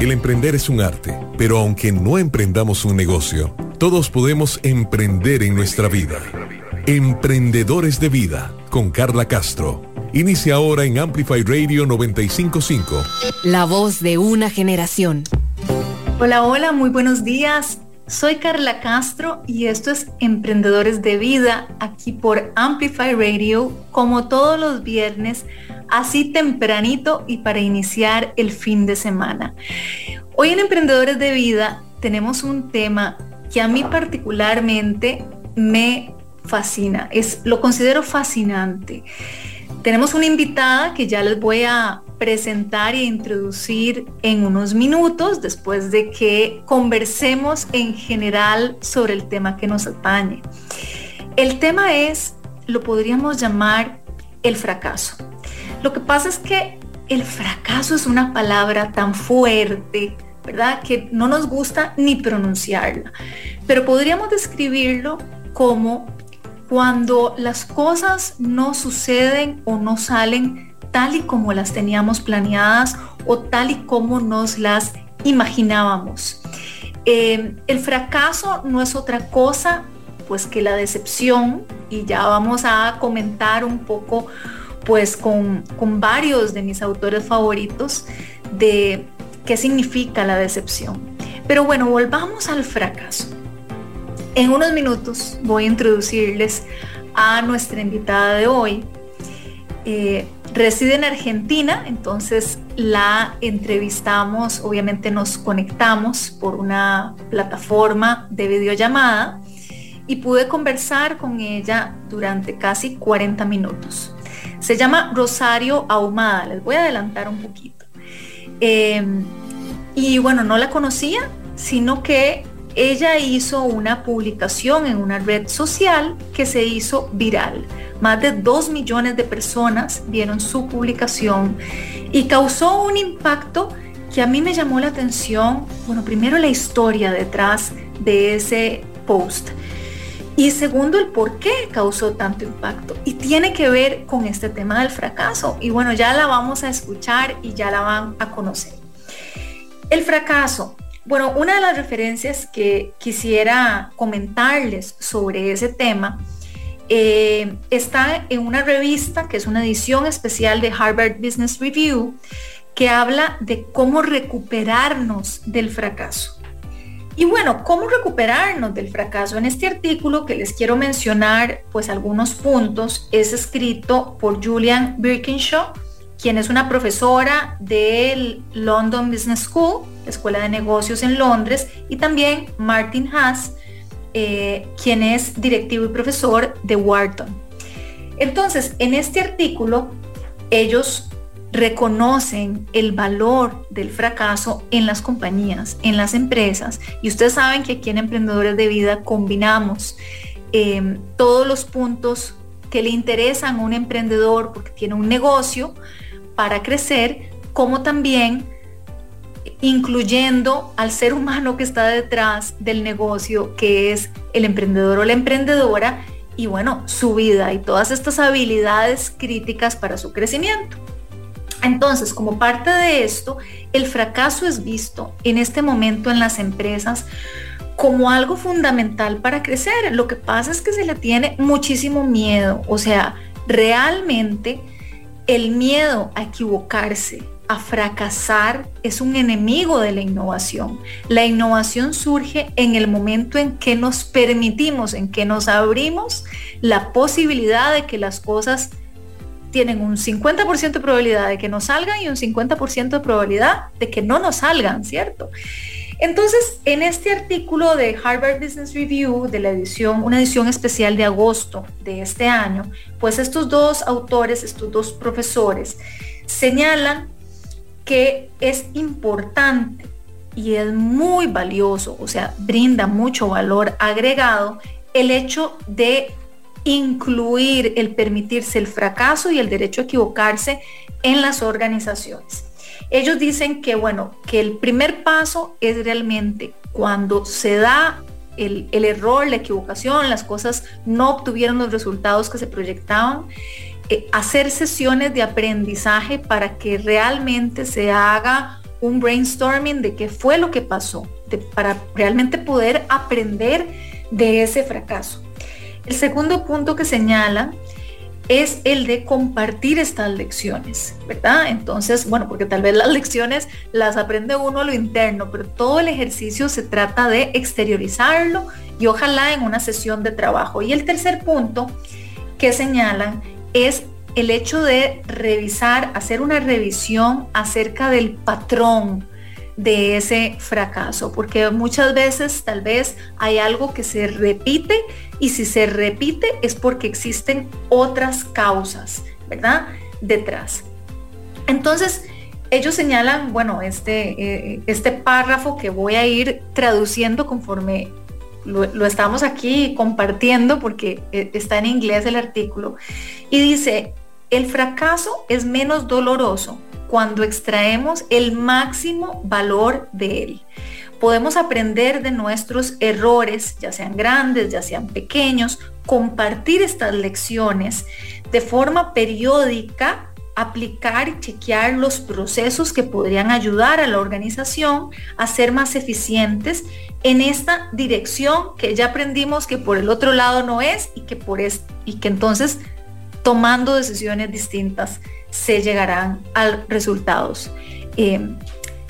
El emprender es un arte, pero aunque no emprendamos un negocio, todos podemos emprender en nuestra vida. Emprendedores de Vida, con Carla Castro. Inicia ahora en Amplify Radio 955. La voz de una generación. Hola, hola, muy buenos días. Soy Carla Castro y esto es Emprendedores de Vida aquí por Amplify Radio como todos los viernes, así tempranito y para iniciar el fin de semana. Hoy en Emprendedores de Vida tenemos un tema que a mí particularmente me fascina, es lo considero fascinante. Tenemos una invitada que ya les voy a presentar e introducir en unos minutos después de que conversemos en general sobre el tema que nos atañe. El tema es, lo podríamos llamar el fracaso. Lo que pasa es que el fracaso es una palabra tan fuerte, ¿verdad? Que no nos gusta ni pronunciarla. Pero podríamos describirlo como cuando las cosas no suceden o no salen tal y como las teníamos planeadas o tal y como nos las imaginábamos. Eh, el fracaso no es otra cosa pues que la decepción y ya vamos a comentar un poco pues con, con varios de mis autores favoritos de qué significa la decepción. Pero bueno, volvamos al fracaso. En unos minutos voy a introducirles a nuestra invitada de hoy. Eh, reside en Argentina, entonces la entrevistamos, obviamente nos conectamos por una plataforma de videollamada y pude conversar con ella durante casi 40 minutos. Se llama Rosario Ahumada, les voy a adelantar un poquito. Em, y bueno, no la conocía, sino que ella hizo una publicación en una red social que se hizo viral más de 2 millones de personas vieron su publicación y causó un impacto que a mí me llamó la atención. Bueno, primero la historia detrás de ese post. Y segundo, el por qué causó tanto impacto. Y tiene que ver con este tema del fracaso. Y bueno, ya la vamos a escuchar y ya la van a conocer. El fracaso. Bueno, una de las referencias que quisiera comentarles sobre ese tema eh, está en una revista que es una edición especial de Harvard Business Review que habla de cómo recuperarnos del fracaso. Y bueno, ¿cómo recuperarnos del fracaso? En este artículo que les quiero mencionar, pues algunos puntos, es escrito por Julian Birkinshaw, quien es una profesora del London Business School, Escuela de Negocios en Londres, y también Martin Haas, eh, quien es directivo y profesor de Wharton. Entonces, en este artículo, ellos reconocen el valor del fracaso en las compañías, en las empresas. Y ustedes saben que aquí en Emprendedores de Vida combinamos em, todos los puntos que le interesan a un emprendedor porque tiene un negocio para crecer, como también incluyendo al ser humano que está detrás del negocio, que es el emprendedor o la emprendedora, y bueno, su vida y todas estas habilidades críticas para su crecimiento. Entonces, como parte de esto, el fracaso es visto en este momento en las empresas como algo fundamental para crecer. Lo que pasa es que se le tiene muchísimo miedo, o sea, realmente el miedo a equivocarse, a fracasar es un enemigo de la innovación. La innovación surge en el momento en que nos permitimos, en que nos abrimos la posibilidad de que las cosas tienen un 50% de probabilidad de que nos salgan y un 50% de probabilidad de que no nos salgan, ¿cierto? Entonces, en este artículo de Harvard Business Review de la edición, una edición especial de agosto de este año, pues estos dos autores, estos dos profesores, señalan que es importante y es muy valioso, o sea, brinda mucho valor agregado el hecho de incluir el permitirse el fracaso y el derecho a equivocarse en las organizaciones. Ellos dicen que, bueno, que el primer paso es realmente cuando se da el, error, la equivocación, las cosas no obtuvieron los resultados que se proyectaban, eh, hacer sesiones de aprendizaje para que realmente se haga un brainstorming de qué fue lo que pasó, para realmente poder aprender de ese fracaso. El segundo punto que señala es el de compartir estas lecciones, ¿verdad? Entonces, bueno, porque tal vez las lecciones las aprende uno a lo interno, pero todo el ejercicio se trata de exteriorizarlo y ojalá en una sesión de trabajo. Y el tercer punto que señalan es el hecho de revisar, hacer una revisión acerca del patrón de ese fracaso, porque muchas veces tal vez hay algo que se repite y si se repite es porque existen otras causas, ¿verdad? Detrás. Entonces, ellos señalan, bueno, este, eh, este párrafo que voy a ir traduciendo conforme lo, estamos aquí compartiendo porque eh, está en inglés el artículo, y dice, el fracaso es menos doloroso cuando extraemos el máximo valor de él. Podemos aprender de nuestros errores, ya sean grandes, ya sean pequeños, compartir estas lecciones de forma periódica aplicar y chequear los procesos que podrían ayudar a la organización a ser más eficientes en esta dirección que ya aprendimos que por el otro lado no es y que por es, y que entonces tomando decisiones distintas se llegarán a resultados eh,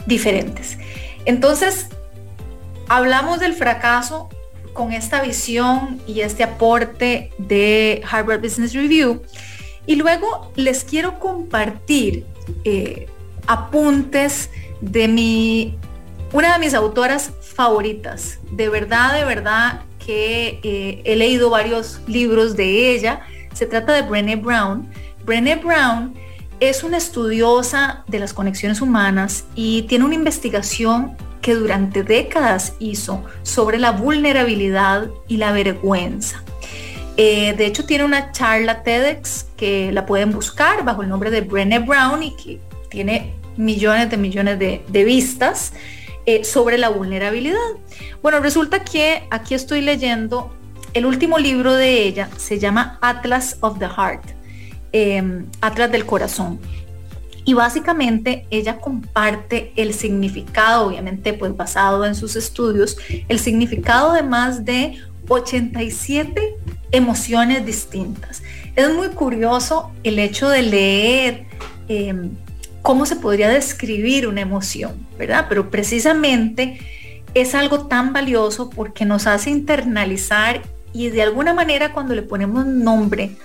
diferentes. Entonces, hablamos del fracaso con esta visión y este aporte de Harvard Business Review. Y luego les quiero compartir eh, apuntes de mi, una de mis autoras favoritas. De verdad, de verdad que eh, he leído varios libros de ella. Se trata de Brené Brown. Brené Brown es una estudiosa de las conexiones humanas y tiene una investigación que durante décadas hizo sobre la vulnerabilidad y la vergüenza. Eh, de hecho, tiene una charla TEDx que la pueden buscar bajo el nombre de Brené Brown y que tiene millones de millones de, vistas eh, sobre la vulnerabilidad. Bueno, resulta que aquí estoy leyendo el último libro de ella, se llama Atlas of the Heart Em, Atlas del Corazón. Y básicamente ella comparte el significado, obviamente pues basado en sus estudios, el significado de más de 87 emociones distintas. Es muy curioso el hecho de leer em, cómo se podría describir una emoción, ¿verdad? Pero precisamente es algo tan valioso porque nos hace internalizar y de alguna manera cuando le ponemos nombre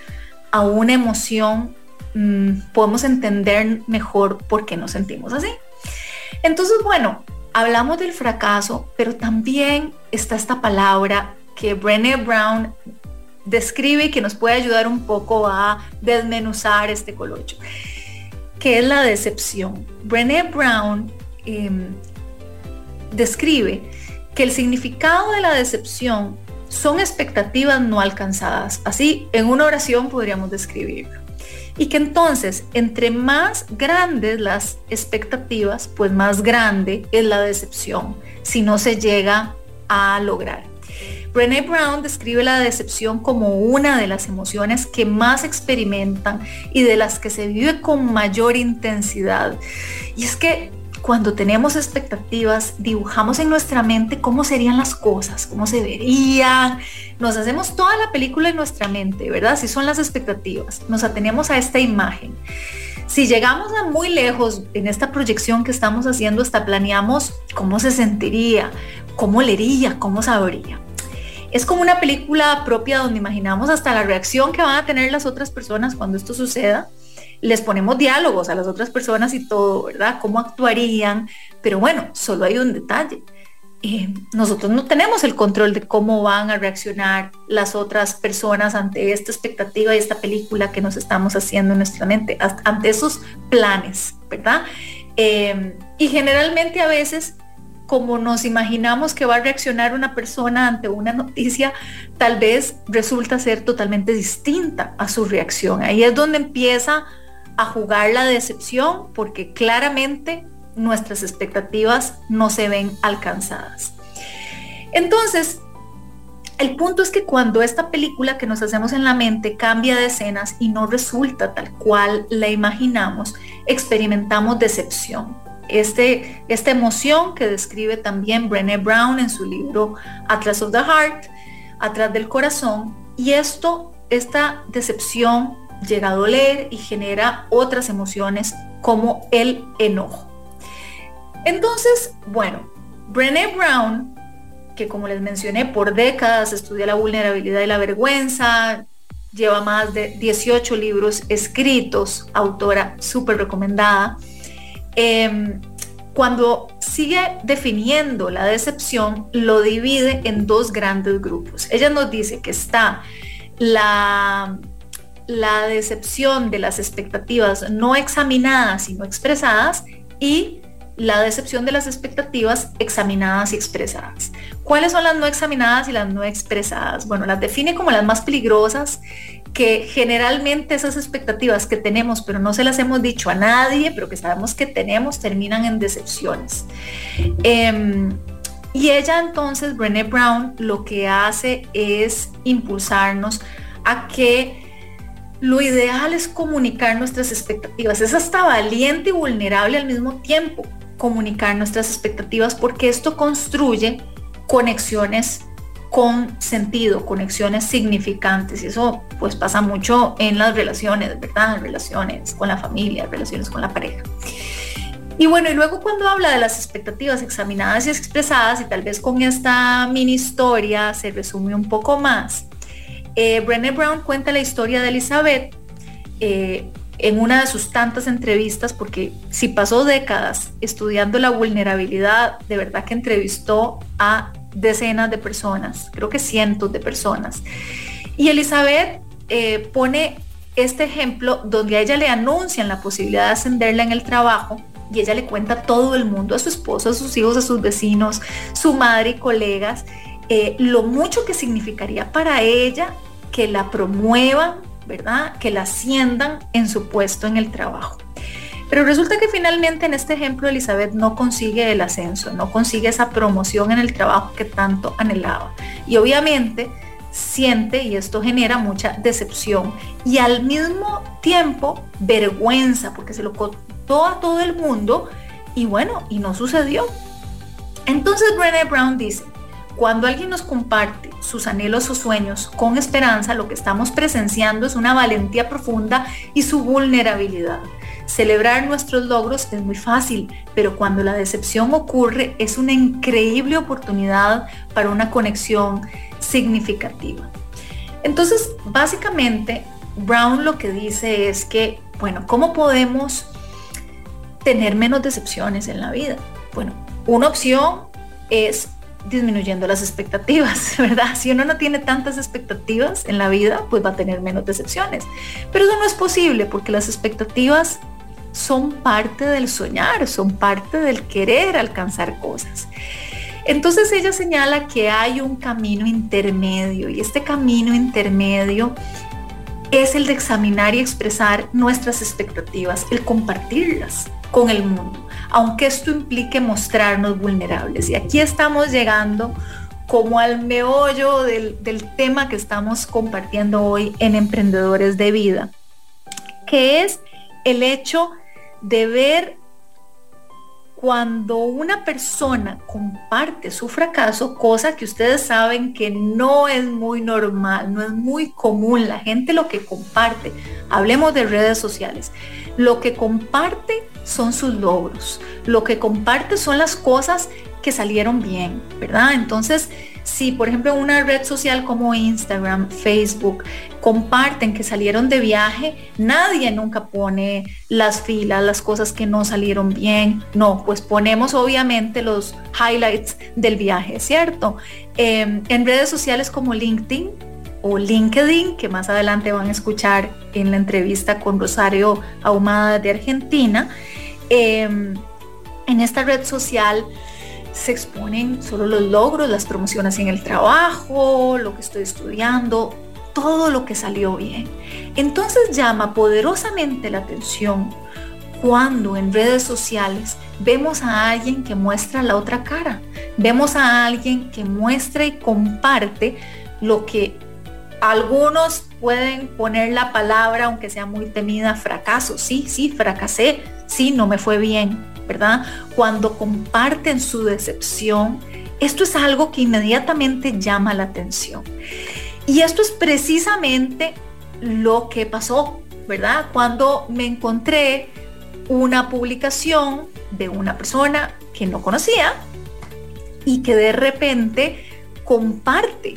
a una emoción, mm, podemos entender mejor por qué nos sentimos así. Entonces, bueno, hablamos del fracaso, pero también está esta palabra que Brené Brown describe y que nos puede ayudar un poco a desmenuzar este colocho, que es la decepción. Brené Brown em, describe que el significado de la decepción son expectativas no alcanzadas. Así, en una oración podríamos describirlo. Y que entonces, entre más grandes las expectativas, pues más grande es la decepción si no se llega a lograr. Brené Brown describe la decepción como una de las emociones que más experimentan y de las que se vive con mayor intensidad. Y es que cuando tenemos expectativas, dibujamos en nuestra mente cómo serían las cosas, cómo se verían. Nos hacemos toda la película en nuestra mente, ¿verdad? Si son las expectativas, nos atenemos a esta imagen. Si llegamos a muy lejos en esta proyección que estamos haciendo, hasta planeamos cómo se sentiría, cómo leería, cómo sabría. Es como una película propia donde imaginamos hasta la reacción que van a tener las otras personas cuando esto suceda les ponemos diálogos a las otras personas y todo, ¿verdad? ¿Cómo actuarían? Pero bueno, solo hay un detalle. Eh, nosotros no tenemos el control de cómo van a reaccionar las otras personas ante esta expectativa y esta película que nos estamos haciendo en nuestra mente, ante esos planes, ¿verdad? Eh, y generalmente a veces, como nos imaginamos que va a reaccionar una persona ante una noticia, tal vez resulta ser totalmente distinta a su reacción. Ahí es donde empieza a jugar la decepción porque claramente nuestras expectativas no se ven alcanzadas. Entonces, el punto es que cuando esta película que nos hacemos en la mente cambia de escenas y no resulta tal cual la imaginamos, experimentamos decepción. este, esta emoción que describe también Brené Brown en su libro Atlas of the Heart, Atrás del Corazón, y esto, esta decepción llega a doler y genera otras emociones como el enojo. Entonces, bueno, Brené Brown, que como les mencioné, por décadas estudia la vulnerabilidad y la vergüenza, lleva más de 18 libros escritos, autora súper recomendada. Em, cuando sigue definiendo la decepción, lo divide en dos grandes grupos. Ella nos dice que está la, la decepción de las expectativas no examinadas sino expresadas y la decepción de las expectativas examinadas y expresadas. ¿Cuáles son las no examinadas y las no expresadas? Bueno, las define como las más peligrosas, que generalmente esas expectativas que tenemos, pero no se las hemos dicho a nadie, pero que sabemos que tenemos, terminan en decepciones. Em, y ella entonces, Brené Brown, lo que hace es impulsarnos a que lo ideal es comunicar nuestras expectativas. Es hasta valiente y vulnerable al mismo tiempo comunicar nuestras expectativas porque esto construye conexiones con sentido, conexiones significantes. Y eso pues pasa mucho en las relaciones, ¿verdad? Relaciones con la familia, relaciones con la pareja. Y bueno, y luego cuando habla de las expectativas examinadas y expresadas, y tal vez con esta mini historia se resume un poco más, eh, Brené Brown cuenta la historia de Elizabeth, eh, en una de sus tantas entrevistas, porque si pasó décadas estudiando la vulnerabilidad, de verdad que entrevistó a decenas de personas, creo que cientos de personas. Y Elizabeth eh, pone este ejemplo donde a ella le anuncian la posibilidad de ascenderla en el trabajo y ella le cuenta a todo el mundo, a su esposo, a sus hijos, a sus vecinos, su madre y colegas, eh, lo mucho que significaría para ella que la promuevan ¿verdad? Que la asciendan en su puesto en el trabajo. Pero resulta que finalmente en este ejemplo Elizabeth no consigue el ascenso, no consigue esa promoción en el trabajo que tanto anhelaba. Y obviamente siente, y esto genera mucha decepción, y al mismo tiempo vergüenza, porque se lo contó a todo el mundo, y bueno, y no sucedió. Entonces Brené Brown dice, cuando alguien nos comparte sus anhelos o sueños con esperanza, lo que estamos presenciando es una valentía profunda y su vulnerabilidad. Celebrar nuestros logros es muy fácil, pero cuando la decepción ocurre es una increíble oportunidad para una conexión significativa. Entonces, básicamente, Brown lo que dice es que, bueno, ¿cómo podemos tener menos decepciones en la vida? Bueno, una opción es disminuyendo las expectativas, ¿verdad? Si uno no tiene tantas expectativas en la vida, pues va a tener menos decepciones. Pero eso no es posible porque las expectativas son parte del soñar, son parte del querer alcanzar cosas. Entonces ella señala que hay un camino intermedio y este camino intermedio es el de examinar y expresar nuestras expectativas, el compartirlas con el mundo aunque esto implique mostrarnos vulnerables. Y aquí estamos llegando como al meollo del, tema que estamos compartiendo hoy en Emprendedores de Vida, que es el hecho de ver cuando una persona comparte su fracaso, cosa que ustedes saben que no es muy normal, no es muy común, la gente lo que comparte, hablemos de redes sociales, lo que comparte son sus logros, lo que comparte son las cosas que salieron bien, ¿verdad? Entonces, si por ejemplo una red social como Instagram, Facebook, comparten que salieron de viaje, nadie nunca pone las filas, las cosas que no salieron bien. No, pues ponemos obviamente los highlights del viaje, ¿cierto? Em, en redes sociales como LinkedIn, LinkedIn, que más adelante van a escuchar en la entrevista con Rosario Ahumada de Argentina. Em, en esta red social se exponen solo los logros, las promociones en el trabajo, lo que estoy estudiando, todo lo que salió bien. Entonces llama poderosamente la atención cuando en redes sociales vemos a alguien que muestra la otra cara, vemos a alguien que muestra y comparte lo que algunos pueden poner la palabra, aunque sea muy temida, fracaso. Sí, sí, fracasé, sí, no me fue bien. ¿verdad? Cuando comparten su decepción, esto es algo que inmediatamente llama la atención. Y esto es precisamente lo que pasó, ¿verdad? Cuando me encontré una publicación de una persona que no conocía y que de repente comparte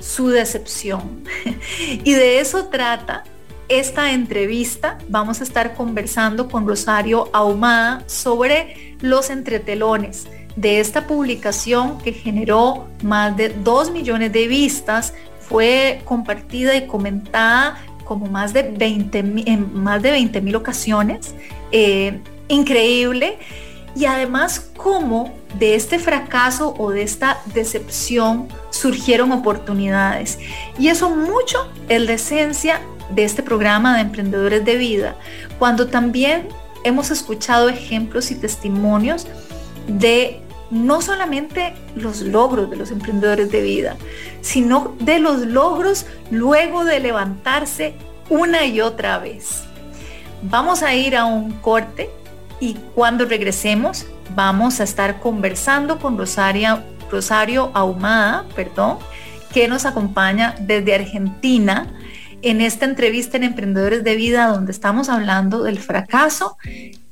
su decepción. y de eso trata esta entrevista. Vamos a estar conversando con Rosario Ahumada sobre los entretelones de esta publicación que generó más de 2 millones de vistas. Fue compartida y comentada como más de 20 en más de 20 mil ocasiones. Eh, increíble. Y además cómo de este fracaso o de esta decepción surgieron oportunidades. Y eso mucho es la esencia de este programa de emprendedores de vida, cuando también hemos escuchado ejemplos y testimonios de no solamente los logros de los emprendedores de vida, sino de los logros luego de levantarse una y otra vez. Vamos a ir a un corte y cuando regresemos vamos a estar conversando con Rosario, Rosario Ahumada, perdón, que nos acompaña desde Argentina en esta entrevista en Emprendedores de Vida donde estamos hablando del fracaso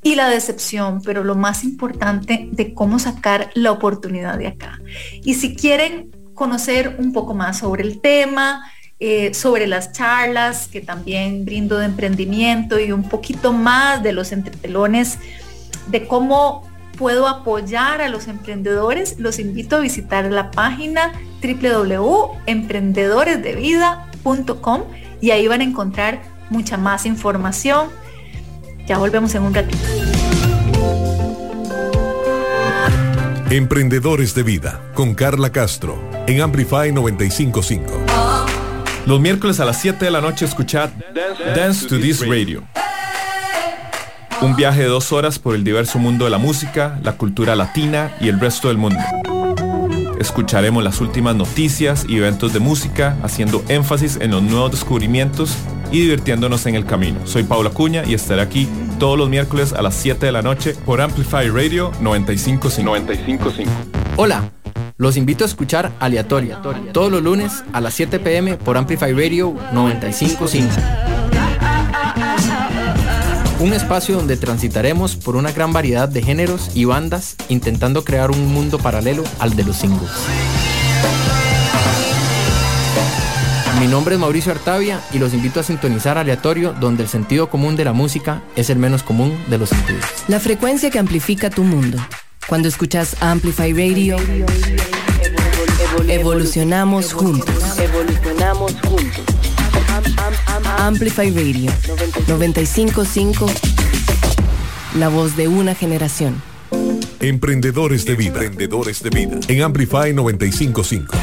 y la decepción, pero lo más importante de cómo sacar la oportunidad de acá. Y si quieren conocer un poco más sobre el tema, eh, sobre las charlas que también brindo de emprendimiento y un poquito más de los entretelones de cómo puedo apoyar a los emprendedores, los invito a visitar la página www.emprendedoresdevida.com y ahí van a encontrar mucha más información. Ya volvemos en un ratito. Emprendedores de Vida con Carla Castro en Amplify 955. Los miércoles a las 7 de la noche escuchad Dance to This Radio un viaje de dos horas por el diverso mundo de la música, la cultura latina y el resto del mundo. Escucharemos las últimas noticias y eventos de música, haciendo énfasis en los nuevos descubrimientos y divirtiéndonos en el camino. Soy Paula Cuña y estaré aquí todos los miércoles a las 7 de la noche por Amplify Radio 955. Hola, los invito a escuchar Aleatoria todos los lunes a las 7 pm por Amplify Radio 955 un espacio donde transitaremos por una gran variedad de géneros y bandas intentando crear un mundo paralelo al de los singles. Mi nombre es Mauricio Artavia y los invito a sintonizar aleatorio donde el sentido común de la música es el menos común de los sentidos. La frecuencia que amplifica tu mundo. Cuando escuchas Amplify Radio, evolucionamos juntos. Evolucionamos juntos. Amplify Radio 955 La voz de una generación. Emprendedores de vida. Emprendedores de vida. En Amplify 955.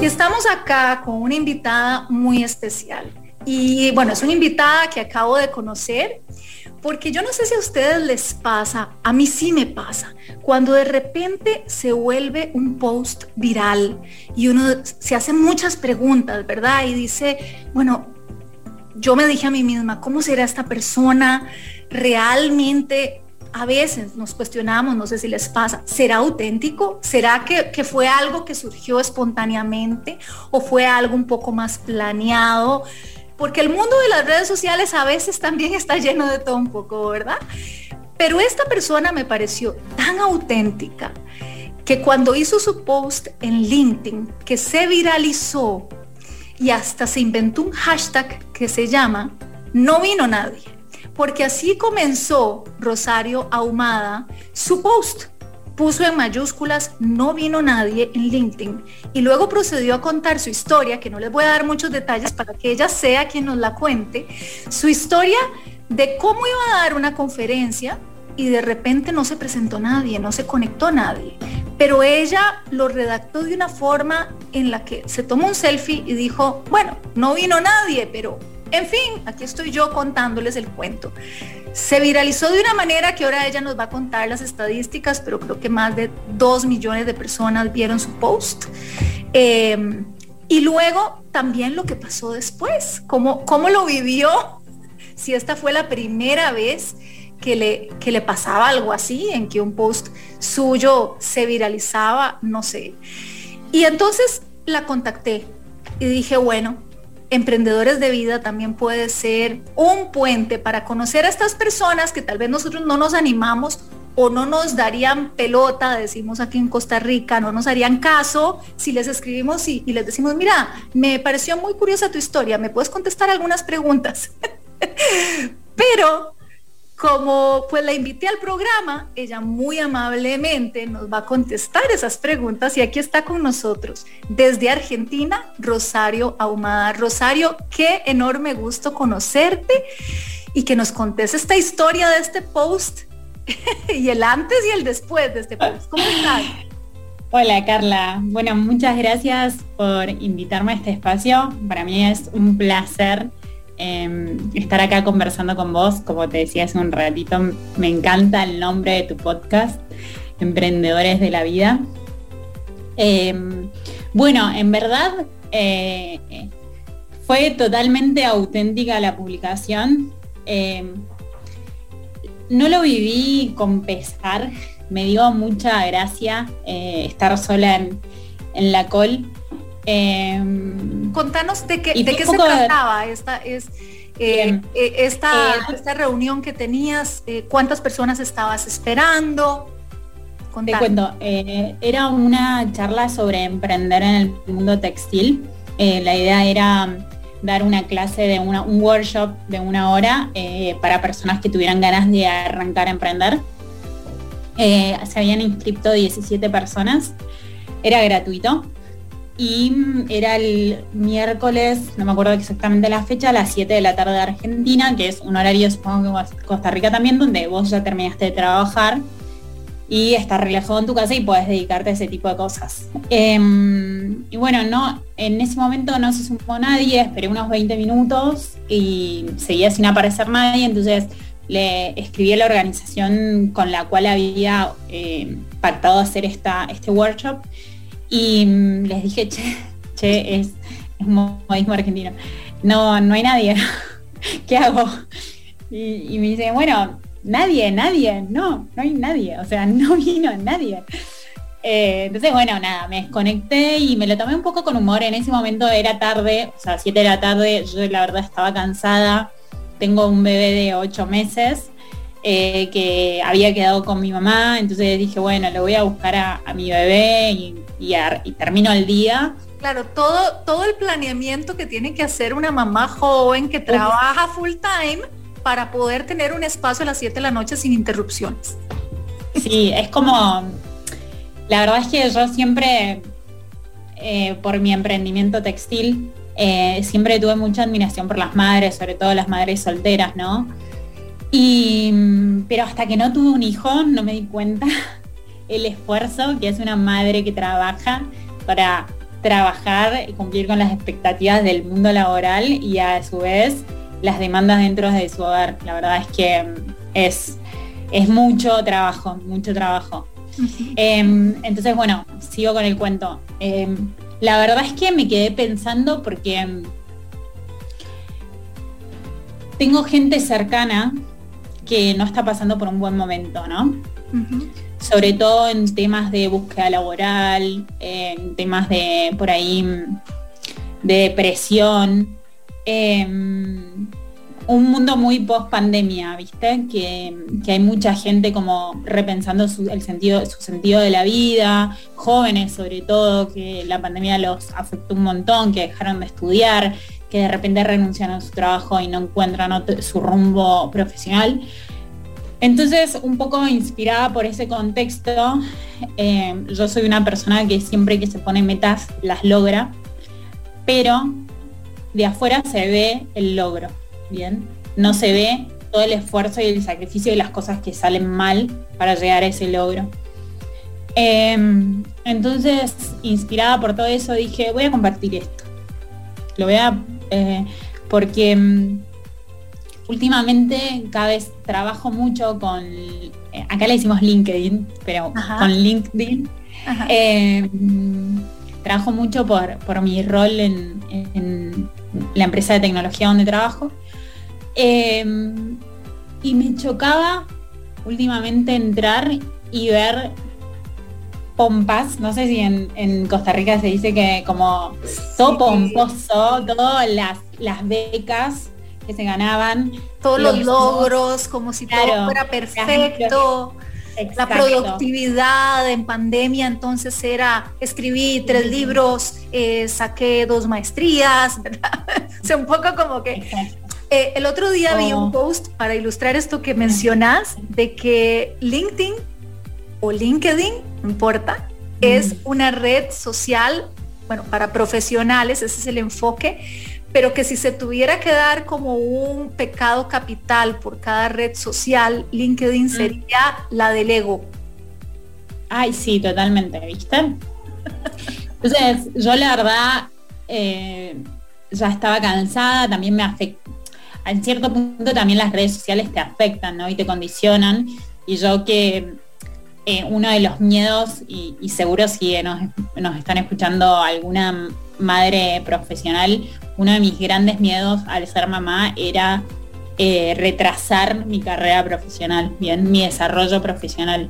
Y estamos acá con una invitada muy especial. Y bueno, es una invitada que acabo de conocer porque yo no sé si a ustedes les pasa, a mí sí me pasa, cuando de repente se vuelve un post viral y uno se hace muchas preguntas, ¿verdad? Y dice, bueno, yo me dije a mí misma, ¿cómo será esta persona realmente? A veces nos cuestionamos, no sé si les pasa, ¿será auténtico? ¿Será que, que fue algo que surgió espontáneamente o fue algo un poco más planeado? Porque el mundo de las redes sociales a veces también está lleno de todo un poco, ¿verdad? Pero esta persona me pareció tan auténtica que cuando hizo su post en LinkedIn, que se viralizó y hasta se inventó un hashtag que se llama No vino nadie, porque así comenzó Rosario Ahumada su post puso en mayúsculas no vino nadie en LinkedIn y luego procedió a contar su historia, que no les voy a dar muchos detalles para que ella sea quien nos la cuente, su historia de cómo iba a dar una conferencia y de repente no se presentó nadie, no se conectó nadie. Pero ella lo redactó de una forma en la que se tomó un selfie y dijo, bueno, no vino nadie, pero en fin, aquí estoy yo contándoles el cuento. Se viralizó de una manera que ahora ella nos va a contar las estadísticas, pero creo que más de dos millones de personas vieron su post. Em, y luego también lo que pasó después, cómo, cómo lo vivió, si esta fue la primera vez que le, que le pasaba algo así, en que un post suyo se viralizaba, no sé. Y entonces la contacté y dije, bueno, emprendedores de vida también puede ser un puente para conocer a estas personas que tal vez nosotros no nos animamos o no nos darían pelota, decimos aquí en Costa Rica, no nos harían caso si les escribimos y, les decimos, mira, me pareció muy curiosa tu historia, ¿me puedes contestar algunas preguntas? Pero como pues la invité al programa, ella muy amablemente nos va a contestar esas preguntas y aquí está con nosotros desde Argentina, Rosario Ahumada. Rosario, qué enorme gusto conocerte y que nos contes esta historia de este post y el antes y el después de este post. ¿Cómo estás? Hola Carla, bueno, muchas gracias por invitarme a este espacio. Para mí es un placer Em, estar acá conversando con vos. Como te decía hace un ratito, me encanta el nombre de tu podcast, Emprendedores de la Vida. Em, bueno, en verdad eh, fue totalmente auténtica la publicación. Em, no lo viví con pesar, me dio mucha gracia eh, estar sola en, en la col Em, Contanos de qué, de qué se trataba esta, es, eh, eh, esta, eh, esta, reunión que tenías, cuántas personas estabas esperando. Te cuento, era una charla sobre emprender en el mundo textil. la idea era dar una clase de una, un workshop de una hora para personas que tuvieran ganas de arrancar a emprender. se habían inscrito 17 personas, era gratuito y era el miércoles, no me acuerdo exactamente la fecha, las 7 de la tarde de Argentina, que es un horario supongo que Costa Rica también, donde vos ya terminaste de trabajar y estás relajado en tu casa y puedes dedicarte a ese tipo de cosas. Em, y bueno, no, en ese momento no se sumó nadie, esperé unos 20 minutos y seguía sin aparecer nadie, entonces le escribí a la organización con la cual había eh, pactado hacer esta, este workshop y mm, les dije, che, che, es, un modismo argentino. No, no hay nadie. ¿Qué hago? Y, me dice, bueno, nadie, nadie, no, no hay nadie. O sea, no vino nadie. Eh, entonces, bueno, nada, me desconecté y me lo tomé un poco con humor. En ese momento era tarde, o sea, 7 de la tarde, yo la verdad estaba cansada. Tengo un bebé de 8 meses eh, que había quedado con mi mamá, entonces dije, bueno, le voy a buscar a, mi bebé y, termino el día. Claro, todo, todo el planeamiento que tiene que hacer una mamá joven que trabaja full time para poder tener un espacio a las 7 de la noche sin interrupciones. Sí, es como, la verdad es que yo siempre, eh, por mi emprendimiento textil, eh, siempre tuve mucha admiración por las madres, sobre todo las madres solteras, ¿no? Y, pero hasta que no tuve un hijo no me di cuenta el esfuerzo que hace una madre que trabaja para trabajar y cumplir con las expectativas del mundo laboral y a su vez las demandas dentro de su hogar. La verdad es que es, es mucho trabajo, mucho trabajo. Em, entonces, bueno, sigo con el cuento. Em, la verdad es que me quedé pensando porque tengo gente cercana que no está pasando por un buen momento, ¿no? Sobre todo en temas de búsqueda laboral, en temas de por ahí de depresión. Em, un mundo muy post pandemia, ¿viste? Que, hay mucha gente como repensando su, el sentido, su sentido de la vida, jóvenes sobre todo, que la pandemia los afectó un montón, que dejaron de estudiar, que de repente renuncian a su trabajo y no encuentran su rumbo profesional. Entonces, un poco inspirada por ese contexto, eh, yo soy una persona que siempre que se pone metas las logra, pero de afuera se ve el logro, ¿bien? No se ve todo el esfuerzo y el sacrificio y las cosas que salen mal para llegar a ese logro. Em, entonces, inspirada por todo eso, dije, voy a compartir esto. Lo voy a eh, porque mm, últimamente cada vez trabajo mucho con, eh, acá le decimos LinkedIn, pero con LinkedIn. Eh, mm, trabajo mucho por, mi rol en, la empresa de tecnología donde trabajo. y me chocaba últimamente entrar y ver pompas, no sé si en, Costa Rica se dice que como todo pomposo, todas las, las becas que se ganaban. Todos los, logros, como si todo fuera perfecto. La productividad en pandemia entonces era escribí tres libros, eh, saqué dos maestrías, ¿verdad? o sea, un poco como que... Eh, el otro día vi un oh. post para ilustrar esto que mencionas de que LinkedIn o LinkedIn, no importa, es una red social, bueno, para profesionales, ese es el enfoque, pero que si se tuviera que dar como un pecado capital por cada red social, LinkedIn sería la del ego. Ay, sí, totalmente, ¿viste? Entonces, yo la verdad eh, ya estaba cansada, también me afectó, en cierto punto también las redes sociales te afectan, ¿no? Y te condicionan. Y yo que eh, uno de los miedos, y, seguro si nos, están escuchando alguna madre profesional, uno de mis grandes miedos al ser mamá era eh, retrasar mi carrera profesional, bien, mi desarrollo profesional.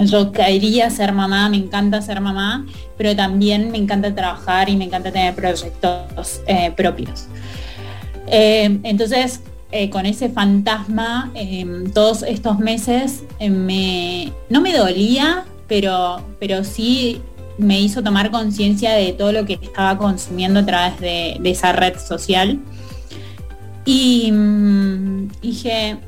Yo quería ser mamá, me encanta ser mamá, pero también me encanta trabajar y me encanta tener proyectos eh, propios. entonces, eh, con ese fantasma em, todos estos meses em, me, no me dolía, pero, pero sí me hizo tomar conciencia de todo lo que estaba consumiendo a través de, esa red social. Y mm, dije,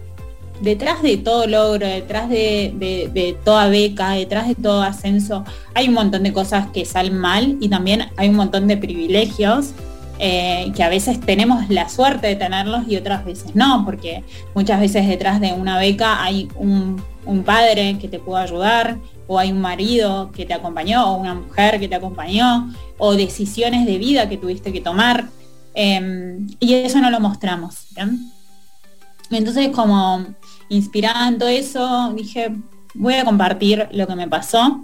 detrás de todo logro, detrás de, toda beca, detrás de todo ascenso, hay un montón de cosas que salen mal y también hay un montón de privilegios eh, que a veces tenemos la suerte de tenerlos y otras veces no, porque muchas veces detrás de una beca hay un, padre que te puede ayudar, o hay un marido que te acompañó, o una mujer que te acompañó, o decisiones de vida que tuviste que tomar. Em, y eso no lo mostramos. Entonces, como inspirada en todo eso, dije, voy a compartir lo que me pasó.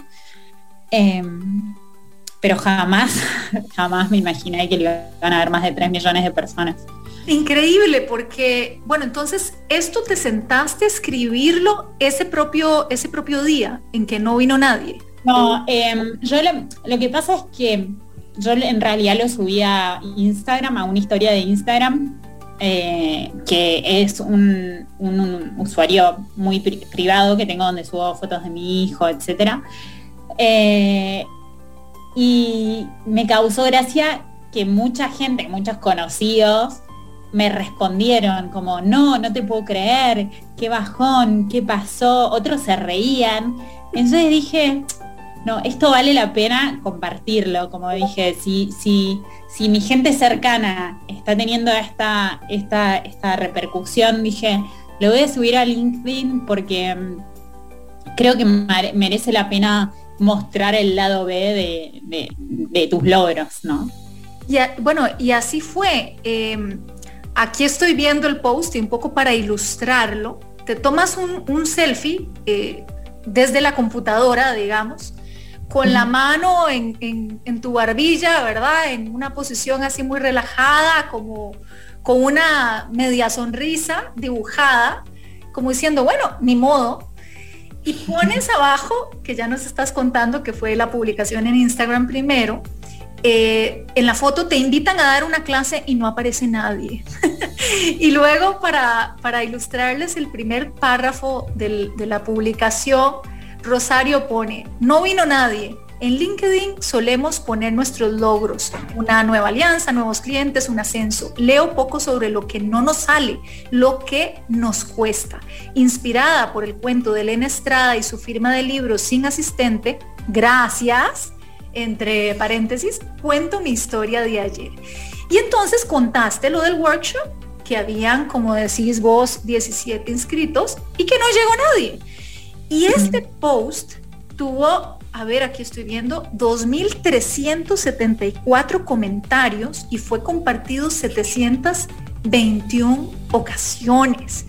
Em, pero jamás, jamás me imaginé que le iban a haber más de 3 millones de personas. Increíble, porque, bueno, entonces, esto te sentaste a escribirlo ese propio, ese propio día en que no vino nadie. No, em, yo lo, que pasa es que yo en realidad lo subí a Instagram, a una historia de Instagram, eh, que es un, usuario muy privado que tengo donde subo fotos de mi hijo, etcétera. Eh, y me causó gracia que mucha gente, muchos conocidos, me respondieron como, no, no te puedo creer, qué bajón, qué pasó, otros se reían. Entonces dije, no, esto vale la pena compartirlo, como dije, si, si, si mi gente cercana está teniendo esta, esta, esta repercusión, dije, lo voy a subir a LinkedIn porque mm, creo que merece la pena mostrar el lado B de, tus logros, ¿no? Y bueno, y así fue. Em, aquí estoy viendo el post y un poco para ilustrarlo. Te tomas un, selfie eh, desde la computadora, digamos, con la mano en, tu barbilla, ¿verdad? En una posición así muy relajada, como con una media sonrisa dibujada, como diciendo, bueno, ni modo, y pones abajo, que ya nos estás contando que fue la publicación en Instagram primero, eh, en la foto te invitan a dar una clase y no aparece nadie. y luego para, para, ilustrarles el primer párrafo de la publicación, Rosario pone, no vino nadie, en LinkedIn solemos poner nuestros logros, una nueva alianza, nuevos clientes, un ascenso. Leo poco sobre lo que no nos sale, lo que nos cuesta. Inspirada por el cuento de Elena Estrada y su firma de libros sin asistente, gracias, entre paréntesis, cuento mi historia de ayer. Y entonces contaste lo del workshop, que habían, como decís vos, 17 inscritos y que no llegó nadie. Y este post tuvo a ver, aquí estoy viendo, 2.374 comentarios y fue compartido 721 ocasiones.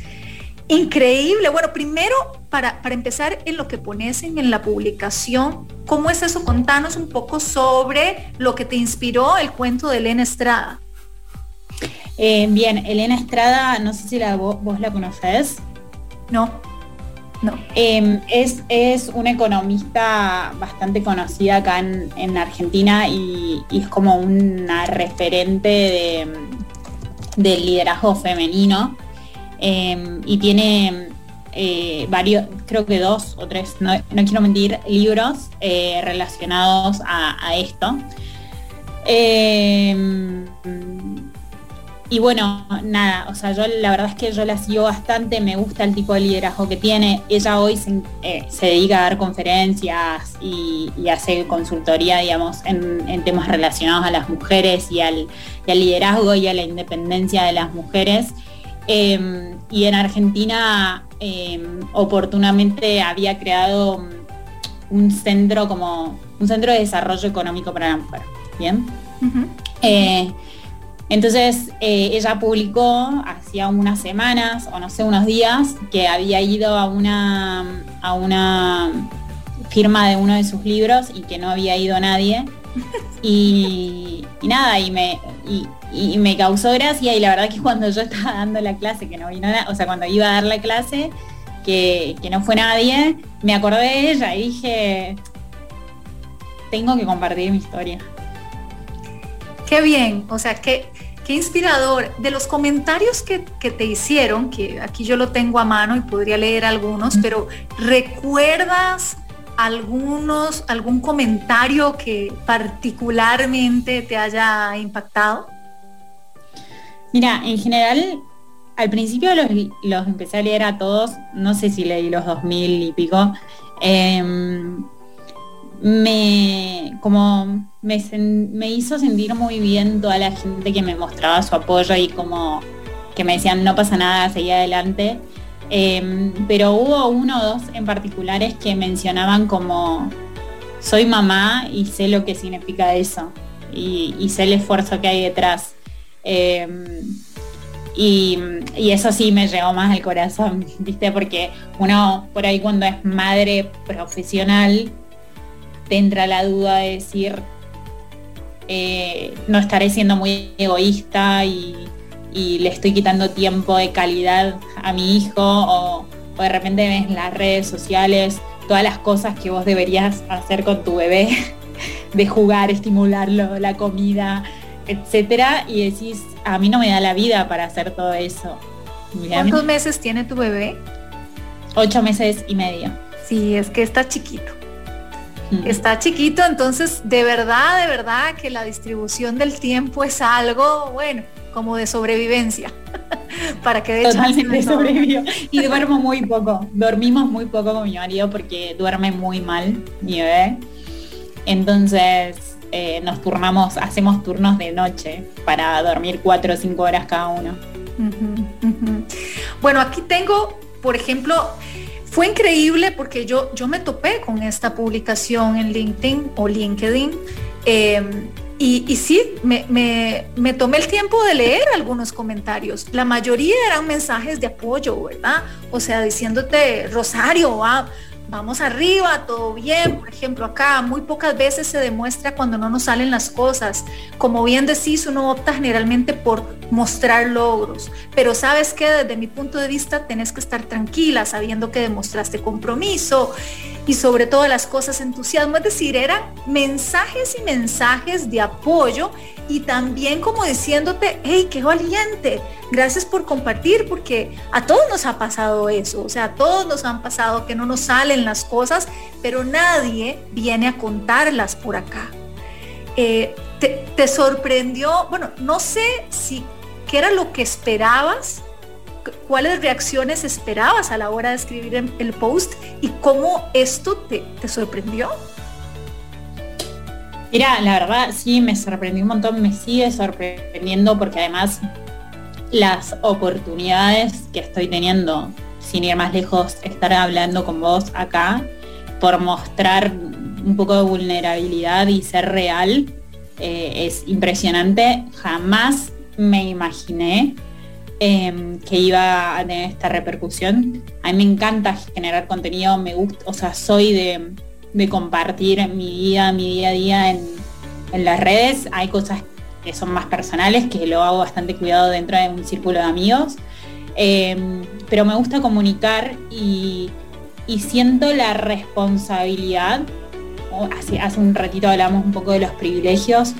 Increíble. Bueno, primero, para, para, empezar en lo que pones en, la publicación, ¿cómo es eso? Contanos un poco sobre lo que te inspiró el cuento de Elena Estrada. Eh, bien, Elena Estrada, no sé si la, vos, la conocés. No, no. Em, es, es una economista bastante conocida acá en, Argentina y, es como una referente de, del liderazgo femenino. Em, y tiene eh, varios, creo que dos o tres, no, quiero mentir, libros eh, relacionados a, esto. Y bueno, nada, o sea, yo la verdad es que yo la sigo bastante, me gusta el tipo de liderazgo que tiene. Ella hoy se, eh, dedica a dar conferencias y, hace consultoría, digamos, en, temas relacionados a las mujeres y al, liderazgo y a la independencia de las mujeres. Em, y en Argentina em, oportunamente había creado un centro como un centro de desarrollo económico para la mujer. Bien. Entonces eh, ella publicó hacía unas semanas o no sé, unos días que había ido a una, a una firma de uno de sus libros y que no había ido nadie. Y, nada, y me, y, me causó gracia y la verdad que cuando yo estaba dando la clase, que no vino nada, o sea, cuando iba a dar la clase, que, que no fue nadie, me acordé de ella y dije, tengo que compartir mi historia. Qué bien, o sea, qué, qué inspirador. De los comentarios que, te hicieron, que aquí yo lo tengo a mano y podría leer algunos, pero ¿recuerdas algunos, algún comentario que particularmente te haya impactado? Mira, en general, al principio los, los empecé a leer a todos, no sé si leí los dos mil y pico. Em, me como me, hizo sentir muy bien toda la gente que me mostraba su apoyo y como que me decían no pasa nada, seguí adelante. Em, pero hubo uno o dos en particulares que mencionaban como soy mamá y sé lo que significa eso y, sé el esfuerzo que hay detrás. Em, y, y, eso sí me llegó más al corazón, ¿viste? Porque uno por ahí cuando es madre profesional te entra la duda de decir, eh, no estaré siendo muy egoísta y, le estoy quitando tiempo de calidad a mi hijo o, de repente ves las redes sociales todas las cosas que vos deberías hacer con tu bebé, de jugar, estimularlo, la comida, etcétera, y decís, a mí no me da la vida para hacer todo eso. ¿Cuántos meses tiene tu bebé? Ocho meses y medio. Sí, es que está chiquito. Está chiquito, entonces de verdad, de verdad que la distribución del tiempo es algo, bueno, como de sobrevivencia. Para que de Totalmente sobrevivió. Y duermo muy poco. Dormimos muy poco con mi marido porque duerme muy mal mi bebé. Entonces eh, nos turnamos, hacemos turnos de noche para dormir cuatro o cinco horas cada uno. Bueno, aquí tengo, por ejemplo, fue increíble porque yo, yo me topé con esta publicación en LinkedIn o LinkedIn. Em, y, y, sí, me, me, tomé el tiempo de leer algunos comentarios. La mayoría eran mensajes de apoyo, ¿verdad? O sea, diciéndote, Rosario, va, vamos arriba, todo bien. Por ejemplo, acá muy pocas veces se demuestra cuando no nos salen las cosas. Como bien decís, uno opta generalmente por mostrar logros, pero sabes que desde mi punto de vista tenés que estar tranquila sabiendo que demostraste compromiso y sobre todas las cosas entusiasmo. Es decir, eran mensajes y mensajes de apoyo y también como diciéndote, hey, qué valiente, gracias por compartir, porque a todos nos ha pasado eso, o sea, a todos nos han pasado que no nos salen las cosas, pero nadie viene a contarlas por acá. Eh, te, sorprendió, bueno, no sé si qué era lo que esperabas, cuáles reacciones esperabas a la hora de escribir el post y cómo esto te, te sorprendió. Mira, la verdad sí me sorprendió un montón, me sigue sorprendiendo porque además las oportunidades que estoy teniendo, sin ir más lejos, estar hablando con vos acá, por mostrar un poco de vulnerabilidad y ser real, eh, es impresionante. Jamás me imaginé em, que iba a tener esta repercusión. A mí me encanta generar contenido, me gusta, o sea, soy de de compartir mi vida, mi día a día en, las redes. Hay cosas que son más personales, que lo hago bastante cuidado dentro de un círculo de amigos. Em, pero me gusta comunicar y, siento la responsabilidad, hace, hace un ratito hablamos un poco de los privilegios,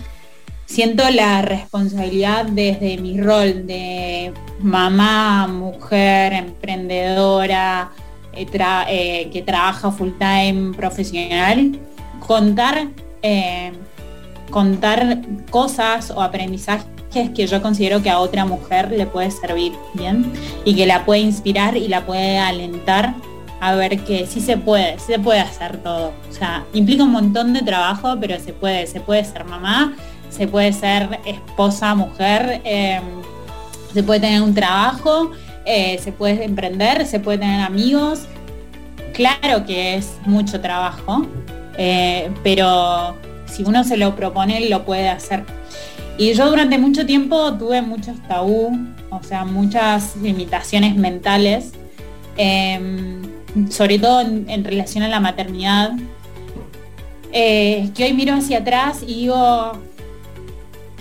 siento la responsabilidad desde mi rol de mamá, mujer, emprendedora, eh, eh, que trabaja full time profesional, contar, eh, contar cosas o aprendizajes que yo considero que a otra mujer le puede servir bien y que la puede inspirar y la puede alentar a ver que sí se puede, se puede hacer todo. O sea, implica un montón de trabajo, pero se puede, se puede ser mamá, se puede ser esposa, mujer, em, se puede tener un trabajo, eh, se puede emprender, se puede tener amigos. Claro que es mucho trabajo, eh, pero si uno se lo propone, lo puede hacer. Y yo durante mucho tiempo tuve muchos tabú, o sea, muchas limitaciones mentales, em, sobre todo en, relación a la maternidad, eh, que hoy miro hacia atrás y digo,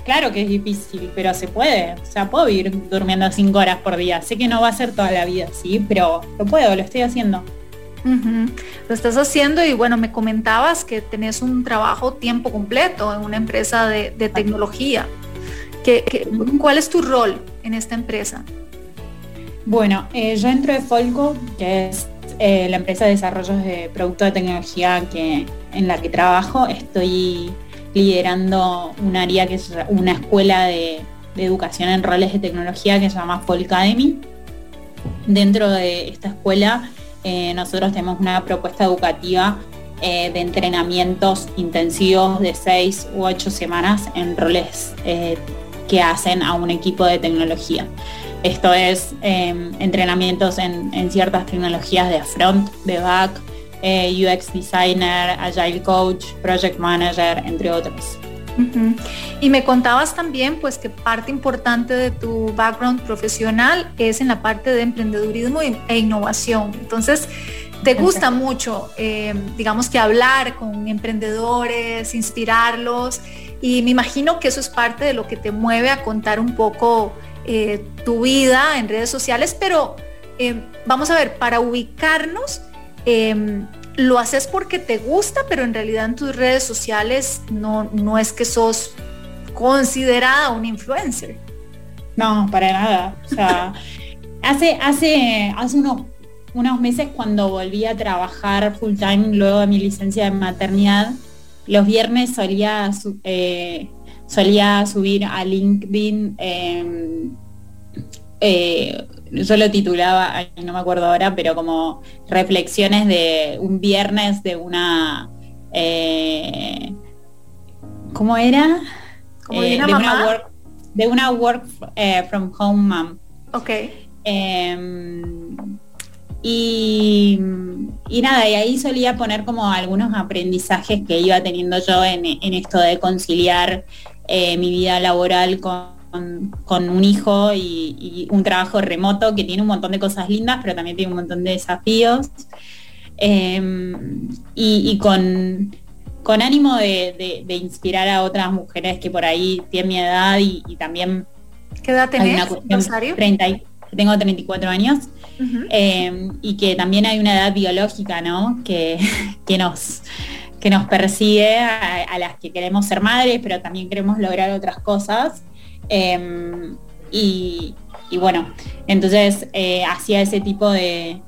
claro que es difícil, pero se puede. O sea, puedo ir durmiendo cinco horas por día. Sé que no va a ser toda la vida, sí, pero lo puedo, lo estoy haciendo. Lo estás haciendo y bueno, me comentabas que tenés un trabajo tiempo completo en una empresa de, tecnología. cuál es tu rol en esta empresa? Bueno, eh, yo entro de Folco, que es eh, la empresa de desarrollo de productos de tecnología que, en la que trabajo. Estoy liderando un área que es una escuela de, educación en roles de tecnología que se llama Fall Academy. Dentro de esta escuela eh, nosotros tenemos una propuesta educativa eh, de entrenamientos intensivos de seis u ocho semanas en roles eh, que hacen a un equipo de tecnología. Esto es entrenamientos en, en, ciertas tecnologías de front, de back, eh, UX Designer, Agile Coach, Project Manager, entre otros. Y me contabas también pues que parte importante de tu background profesional es en la parte de emprendedurismo e innovación. Entonces, te gusta mucho, eh, digamos que hablar con emprendedores, inspirarlos y me imagino que eso es parte de lo que te mueve a contar un poco eh, tu vida en redes sociales, pero vamos a ver, para ubicarnos, Em, lo haces porque te gusta, pero en realidad en tus redes sociales no, no es que sos considerada un influencer. No, para nada. O sea, hace, hace, hace unos, unos meses cuando volví a trabajar full time luego de mi licencia de maternidad, los viernes solía, eh, solía subir a LinkedIn em, eh, yo lo titulaba, no me acuerdo ahora, pero como reflexiones de un viernes de una... Eh, ¿Cómo era? Eh, de, Una work, de una work eh, from home mom. Ok. Em, y, nada, y ahí solía poner como algunos aprendizajes que iba teniendo yo en, en esto de conciliar mi vida laboral con con, un hijo y, un trabajo remoto que tiene un montón de cosas lindas, pero también tiene un montón de desafíos. Em, y, con, con ánimo de, inspirar a otras mujeres que por ahí tienen mi edad y, también... ¿Qué edad tenés, tengo 34 años em, y que también hay una edad biológica, ¿no? Que, que nos que nos persigue a, las que queremos ser madres, pero también queremos lograr otras cosas. Em, y, bueno, entonces eh, hacía ese tipo de,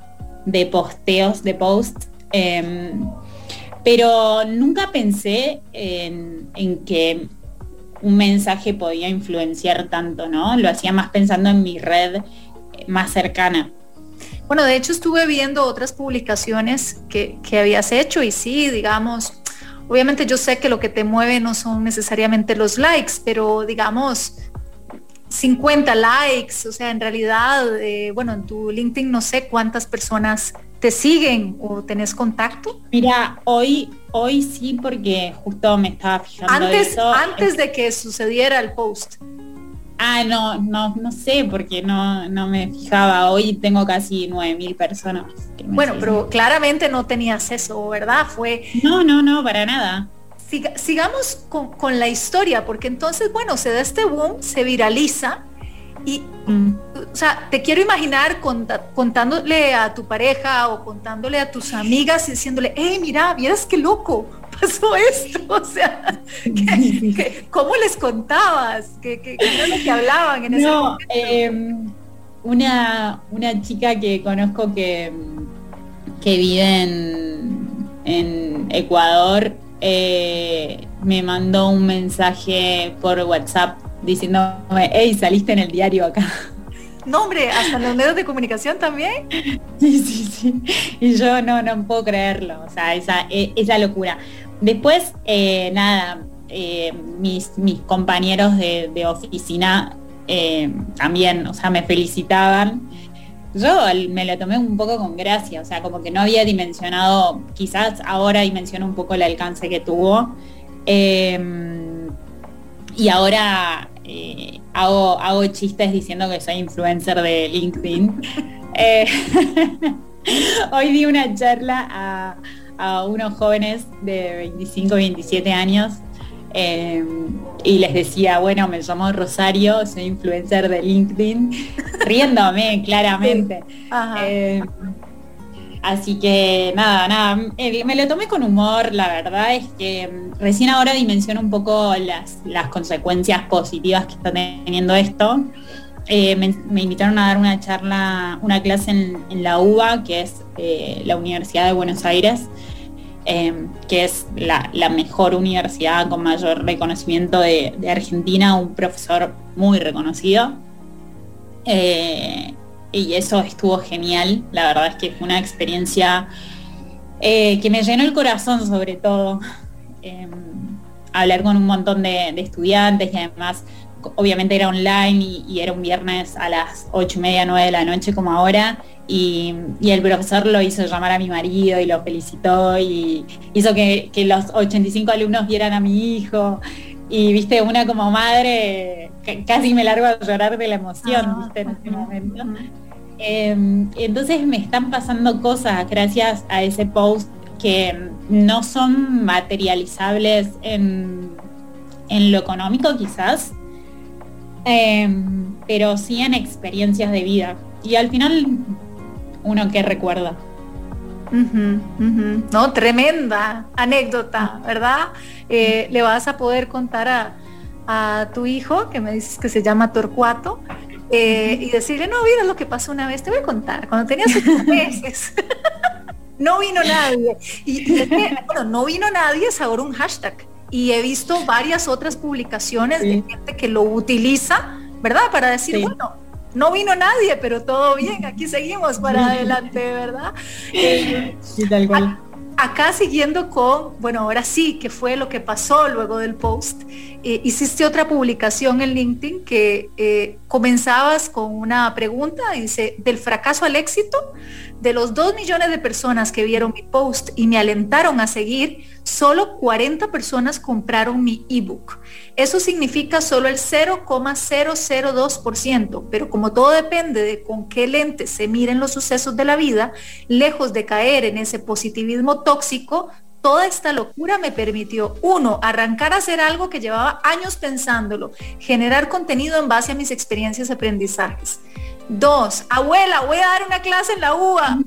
posteos, de posts. Em, pero nunca pensé en, que un mensaje podía influenciar tanto, ¿no? Lo hacía más pensando en mi red más cercana. Bueno, de hecho estuve viendo otras publicaciones que, que, habías hecho y sí, digamos, obviamente yo sé que lo que te mueve no son necesariamente los likes, pero digamos, 50 likes, o sea, en realidad, eh, bueno, en tu LinkedIn no sé cuántas personas te siguen o tenés contacto. Mira, hoy, hoy sí, porque justo me estaba fijando antes, Antes de que sucediera el post. Ah, no, no, no sé, porque no, no me fijaba. Hoy tengo casi 9.000 personas. Bueno, pero claramente no tenías eso, ¿verdad? Fue... No, no, no, para nada. Sigamos con, la historia, porque entonces, bueno, se da este boom, se viraliza y, mm. o sea, te quiero imaginar contándole a tu pareja o contándole a tus amigas y diciéndole, hey, mira, vieras qué loco, pasó esto, o sea, cómo les contabas? ¿Qué, qué, lo que hablaban en ese momento? Em, una, una chica que conozco que, que vive en, en Ecuador eh, me mandó un mensaje por WhatsApp diciéndome, hey, saliste en el diario acá. No, hombre, hasta los medios de comunicación también. Sí, sí, sí. Y yo no, no puedo creerlo, o sea, esa, e, esa locura. Después, eh, nada, eh, mis, mis compañeros de, de oficina también, o sea, me felicitaban yo me lo tomé un poco con gracia, o sea, como que no había dimensionado, quizás ahora dimensiono un poco el alcance que tuvo. Em, y ahora eh, hago, hago chistes diciendo que soy influencer de LinkedIn. Eh, hoy di una charla a, a unos jóvenes de 25, 27 años eh, y les decía, bueno, me llamo Rosario, soy influencer de LinkedIn, riéndome claramente. Eh, así que nada, nada, eh, me lo tomé con humor, la verdad es que mm, recién ahora dimensiono un poco las, las consecuencias positivas que está teniendo esto. me, invitaron a dar una charla, una clase en, la UBA, que es la Universidad de Buenos Aires, Em, que es la, mejor universidad con mayor reconocimiento de, Argentina, un profesor muy reconocido. Eh, y eso estuvo genial, la verdad es que fue una experiencia eh, que me llenó el corazón sobre todo. Em, hablar con un montón de, estudiantes y además obviamente era online y, y, era un viernes a las ocho y media, nueve de la noche como ahora y, el profesor lo hizo llamar a mi marido y lo felicitó y hizo que, los 85 alumnos vieran a mi hijo. Y viste, una como madre casi me largo a llorar de la emoción, ah, viste, en ese momento. Em, entonces me están pasando cosas gracias a ese post que no son materializables en, lo económico quizás, em, pero sí en experiencias de vida. Y al final uno que recuerda. No, tremenda anécdota, ¿verdad? Eh, le vas a poder contar a, tu hijo, que me dices que se llama Torcuato, eh, y decirle, no, mira lo que pasó una vez, te voy a contar, cuando tenías ocho meses. no vino nadie. Y, bueno, no vino nadie es ahora un hashtag. Y he visto varias otras publicaciones de gente que lo utiliza, ¿verdad? Para decir, bueno, no vino nadie, pero todo bien, aquí seguimos para adelante, ¿verdad? Sí, tal cual. Acá siguiendo con, bueno, ahora sí, que fue lo que pasó luego del post, eh, hiciste otra publicación en LinkedIn que eh, comenzabas con una pregunta, dice, del fracaso al éxito, de los dos millones de personas que vieron mi post y me alentaron a seguir, solo 40 personas compraron mi ebook. Eso significa solo el 0,002%, pero como todo depende de con qué lente se miren los sucesos de la vida, lejos de caer en ese positivismo tóxico, toda esta locura me permitió, uno, arrancar a hacer algo que llevaba años pensándolo, generar contenido en base a mis experiencias y aprendizajes. Dos, abuela, voy a dar una clase en la UA.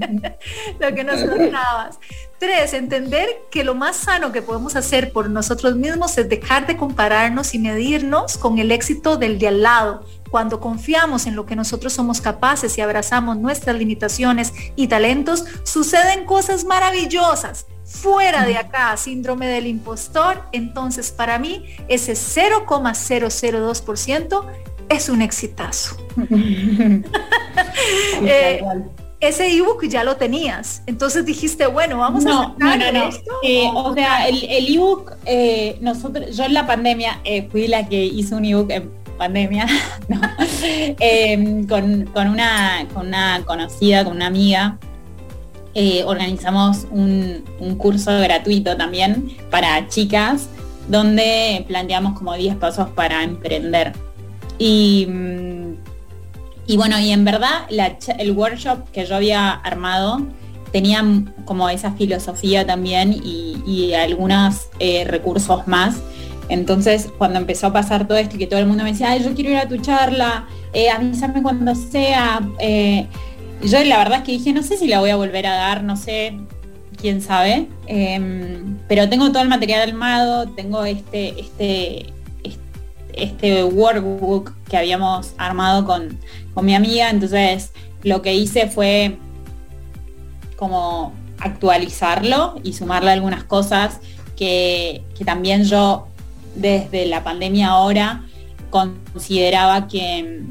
lo que nos contabas. Tres, entender que lo más sano que podemos hacer por nosotros mismos es dejar de compararnos y medirnos con el éxito del de al lado. Cuando confiamos en lo que nosotros somos capaces y abrazamos nuestras limitaciones y talentos, suceden cosas maravillosas. Fuera de acá, síndrome del impostor, entonces para mí ese 0,002% es un exitazo. eh, ese ebook ya lo tenías. Entonces dijiste, bueno, vamos a no, no, no. Eh, o sea, el, ebook, eh, nosotros, yo en la pandemia eh, fui la que hizo un ebook en pandemia, em, con, una, con una conocida, con una amiga. organizamos un, un curso gratuito también para chicas donde planteamos como 10 pasos para emprender. Y mm, y bueno, y en verdad el workshop que yo había armado tenían como esa filosofía también y, algunos eh, recursos más. Entonces, cuando empezó a pasar todo esto y que todo el mundo me decía, Ay, yo quiero ir a tu charla, eh, avísame cuando sea. Eh, yo la verdad es que dije, no sé si la voy a volver a dar, no sé, quién sabe. Em, pero tengo todo el material armado, tengo este, este, este workbook que habíamos armado con, con mi amiga, entonces lo que hice fue como actualizarlo y sumarle algunas cosas que, también yo desde la pandemia ahora consideraba que,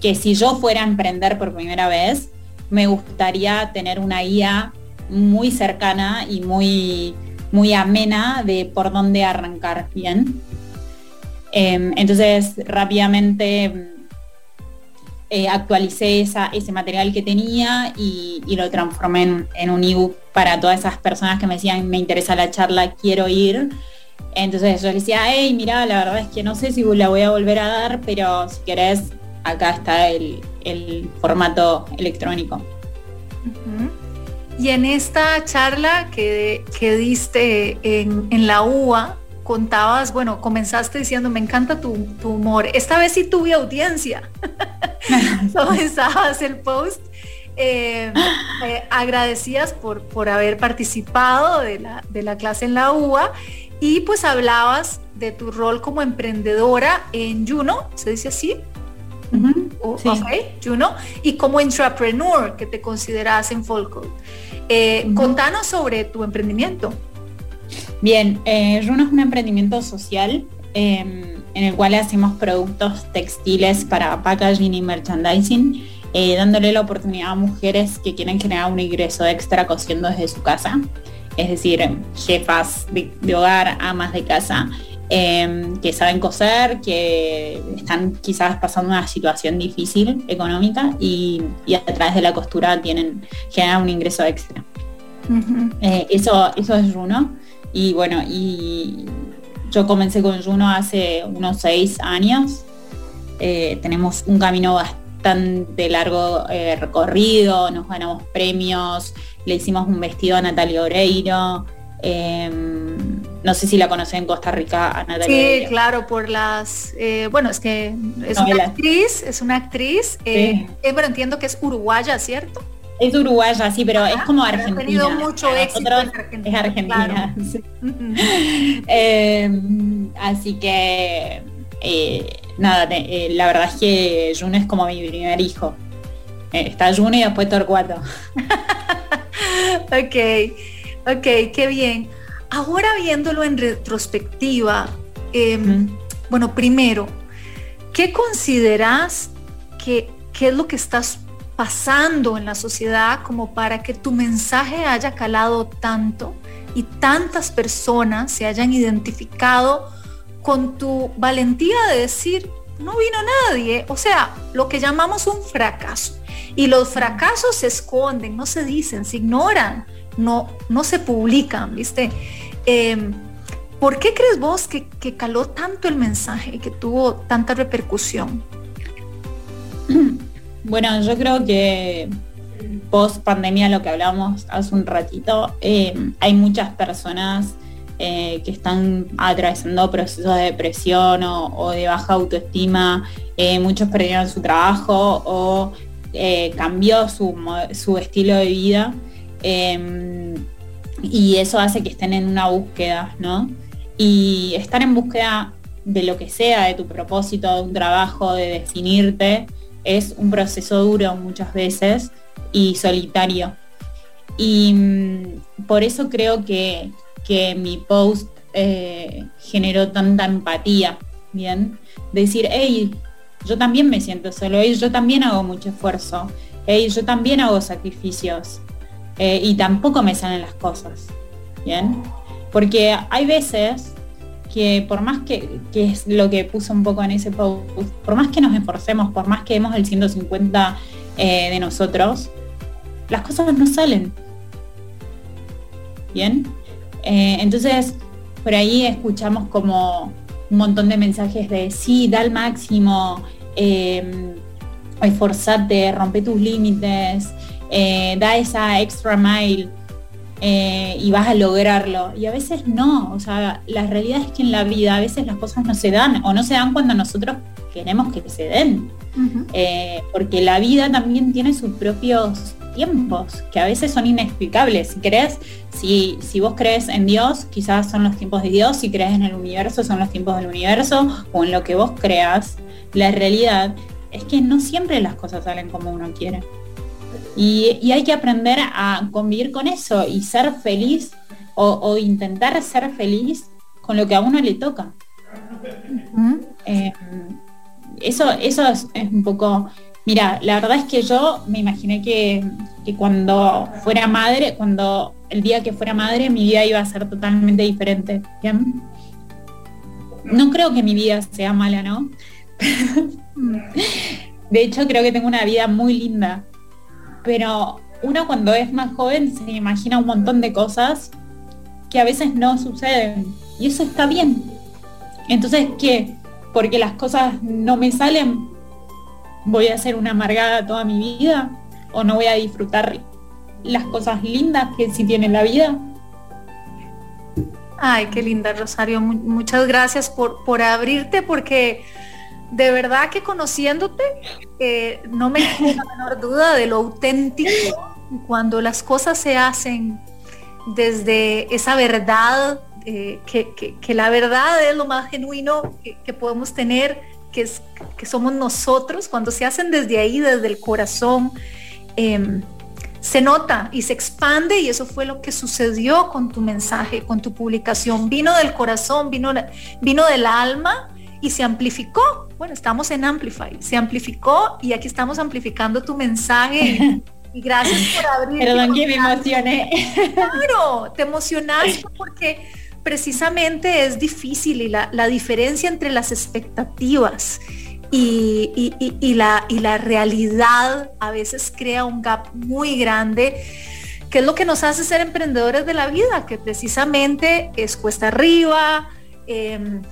que si yo fuera a emprender por primera vez, me gustaría tener una guía muy cercana y muy, muy amena de por dónde arrancar bien. Em, entonces rápidamente eh, actualicé ese material que tenía y, lo transformé en, un ebook para todas esas personas que me decían, me interesa la charla, quiero ir. Entonces yo decía, hey, mira, la verdad es que no sé si la voy a volver a dar, pero si querés, acá está el, formato electrónico. Y en esta charla que, que diste en, en la UA, contabas, bueno, comenzaste diciendo, me encanta tu, humor. Esta vez sí tuve audiencia. Comenzabas el post. Eh, eh, agradecías por, por haber participado de la, de la clase en la UA y pues hablabas de tu rol como emprendedora en Juno, ¿se dice así? Juno, y como entrepreneur que te consideras en Folco. Eh, Contanos sobre tu emprendimiento. Bien, eh, Runo es un emprendimiento social em, en el cual hacemos productos textiles para packaging y merchandising, eh, dándole la oportunidad a mujeres que quieren generar un ingreso extra cosiendo desde su casa, es decir, jefas de, hogar, amas de casa, em, que saben coser, que están quizás pasando una situación difícil económica y, a través de la costura tienen generar un ingreso extra. Eh, eso, eso es Runo. Y bueno, y yo comencé con Juno hace unos seis años. Eh, tenemos un camino bastante largo eh, recorrido, nos ganamos premios, le hicimos un vestido a Natalia Oreiro. Em, no sé si la conocen en Costa Rica a Natalia. Sí, claro, por las, eh, bueno, es que es una actriz, es una actriz, bueno, entiendo que es uruguaya, ¿cierto? Es uruguaya, sí, pero es como Argentina. Ha tenido mucho éxito Es Argentina. Em, así que, eh, nada, eh, la verdad es que Juno es como mi primer hijo. Eh, está Juno y después Torcuato. ok, ok, qué bien. Ahora viéndolo en retrospectiva, em, bueno, primero, ¿qué consideras que, qué es lo que estás pasando en la sociedad como para que tu mensaje haya calado tanto y tantas personas se hayan identificado con tu valentía de decir, no vino nadie, o sea, lo que llamamos un fracaso. Y los fracasos se esconden, no se dicen, se ignoran, no, no se publican, ¿viste? Em, ¿Por qué crees vos que, que caló tanto el mensaje y que tuvo tanta repercusión? Bueno, yo creo que post pandemia, lo que hablamos hace un ratito, eh, hay muchas personas eh, que están atravesando procesos de depresión o, de baja autoestima, eh, muchos perdieron su trabajo o cambió su, su, estilo de vida y eso hace que estén en una búsqueda, ¿no? Y estar en búsqueda de lo que sea, de tu propósito, de un trabajo, de definirte, es un proceso duro muchas veces y solitario. Y mm, por eso creo que, mi post eh, generó tanta empatía, ¿bien? Decir, hey, yo también me siento solo, hey, yo también hago mucho esfuerzo, hey, yo también hago sacrificios eh, y tampoco me salen las cosas, ¿bien? Porque hay veces que por más que, es lo que puso un poco en ese post, por más que nos esforcemos, por más que demos el 150 eh, de nosotros, las cosas no salen. Bien. Eh, entonces, por ahí escuchamos como un montón de mensajes de sí, da el máximo, eh, esforzate, rompe tus límites, eh, da esa extra mile eh, y vas a lograrlo. Y a veces no, o sea, la realidad es que en la vida a veces las cosas no se dan o no se dan cuando nosotros queremos que se den. Eh, porque la vida también tiene sus propios tiempos que a veces son inexplicables. Si crees, si, si vos crees en Dios, quizás son los tiempos de Dios, si crees en el universo, son los tiempos del universo, o en lo que vos creas, la realidad es que no siempre las cosas salen como uno quiere. Y, hay que aprender a convivir con eso y ser feliz o, intentar ser feliz con lo que a uno le toca. Eh, eso, eso es, un poco, mira, la verdad es que yo me imaginé que, cuando fuera madre, cuando el día que fuera madre, mi vida iba a ser totalmente diferente. No creo que mi vida sea mala, ¿no? De hecho, creo que tengo una vida muy linda pero uno cuando es más joven se imagina un montón de cosas que a veces no suceden y eso está bien. Entonces, ¿qué? Porque las cosas no me salen, voy a ser una amargada toda mi vida o no voy a disfrutar las cosas lindas que sí tiene la vida. Ay, qué linda, Rosario. Muchas gracias por, por abrirte porque de verdad que conociéndote, eh, no me queda la menor duda de lo auténtico cuando las cosas se hacen desde esa verdad, eh, que, la verdad es lo más genuino que, podemos tener, que, es, que somos nosotros, cuando se hacen desde ahí, desde el corazón, em, se nota y se expande y eso fue lo que sucedió con tu mensaje, con tu publicación. Vino del corazón, vino, vino del alma y se amplificó. Bueno, estamos en Amplify, se amplificó y aquí estamos amplificando tu mensaje. Y, gracias por abrir. Perdón que me emocioné. Claro, te emocionaste porque precisamente es difícil y la, diferencia entre las expectativas y, la, y la realidad a veces crea un gap muy grande que es lo que nos hace ser emprendedores de la vida, que precisamente es cuesta arriba, em,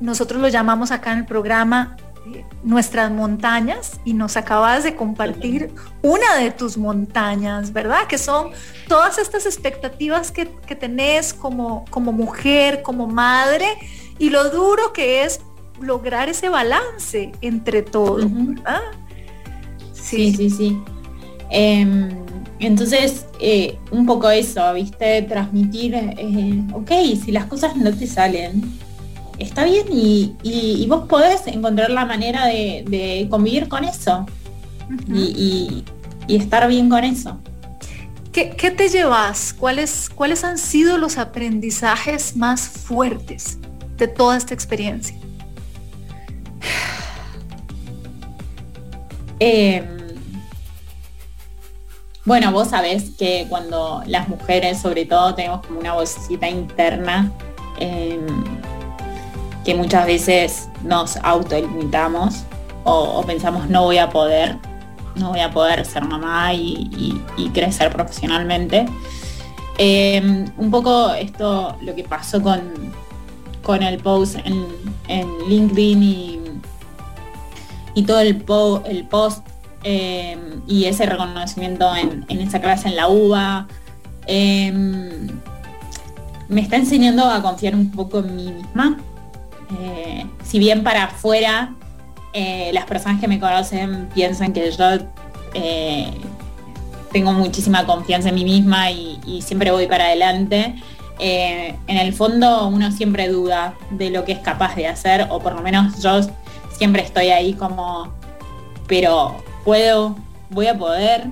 nosotros lo llamamos acá en el programa eh, nuestras montañas y nos acabas de compartir una de tus montañas, ¿verdad? Que son todas estas expectativas que, tenés como, como mujer, como madre y lo duro que es lograr ese balance entre todo, ¿verdad? Sí, sí, sí. Em, entonces, eh, un poco eso, ¿viste? Transmitir, eh, ok, si las cosas no te salen, está bien y, vos podés encontrar la manera de, convivir con eso y, estar bien con eso. ¿Qué, te llevas? ¿Cuáles, ¿Cuáles han sido los aprendizajes más fuertes de toda esta experiencia? Em, bueno, vos sabés que cuando las mujeres sobre todo tenemos como una vocecita interna, em, que muchas veces nos autolimitamos o, o pensamos no voy a poder, no voy a poder ser mamá y, crecer profesionalmente. Em, un poco esto, lo que pasó con, con el post en, LinkedIn y, todo el, post em, y ese reconocimiento en, esa clase en la UBA, em, me está enseñando a confiar un poco en mí misma, eh, si bien para afuera eh, las personas que me conocen piensan que yo eh, tengo muchísima confianza en mí misma y, siempre voy para adelante, en el fondo uno siempre duda de lo que es capaz de hacer, o por lo menos yo siempre estoy ahí como, pero puedo, voy a poder.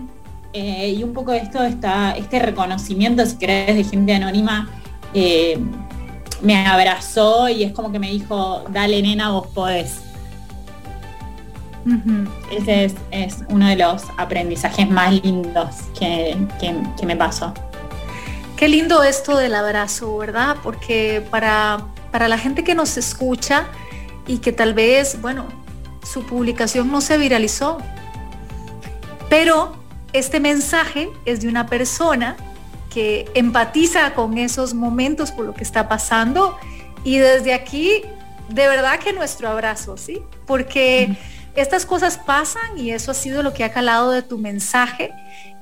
y un poco esto está, este reconocimiento, si querés, de gente anónima, me abrazó y es como que me dijo, dale nena, vos podés. Ese es, uno de los aprendizajes más lindos que, me pasó. Qué lindo esto del abrazo, ¿verdad? Porque para, para la gente que nos escucha y que tal vez, bueno, su publicación no se viralizó, pero este mensaje es de una persona que empatiza con esos momentos por lo que está pasando. Y desde aquí, de verdad que nuestro abrazo, ¿sí? Porque estas cosas pasan y eso ha sido lo que ha calado de tu mensaje.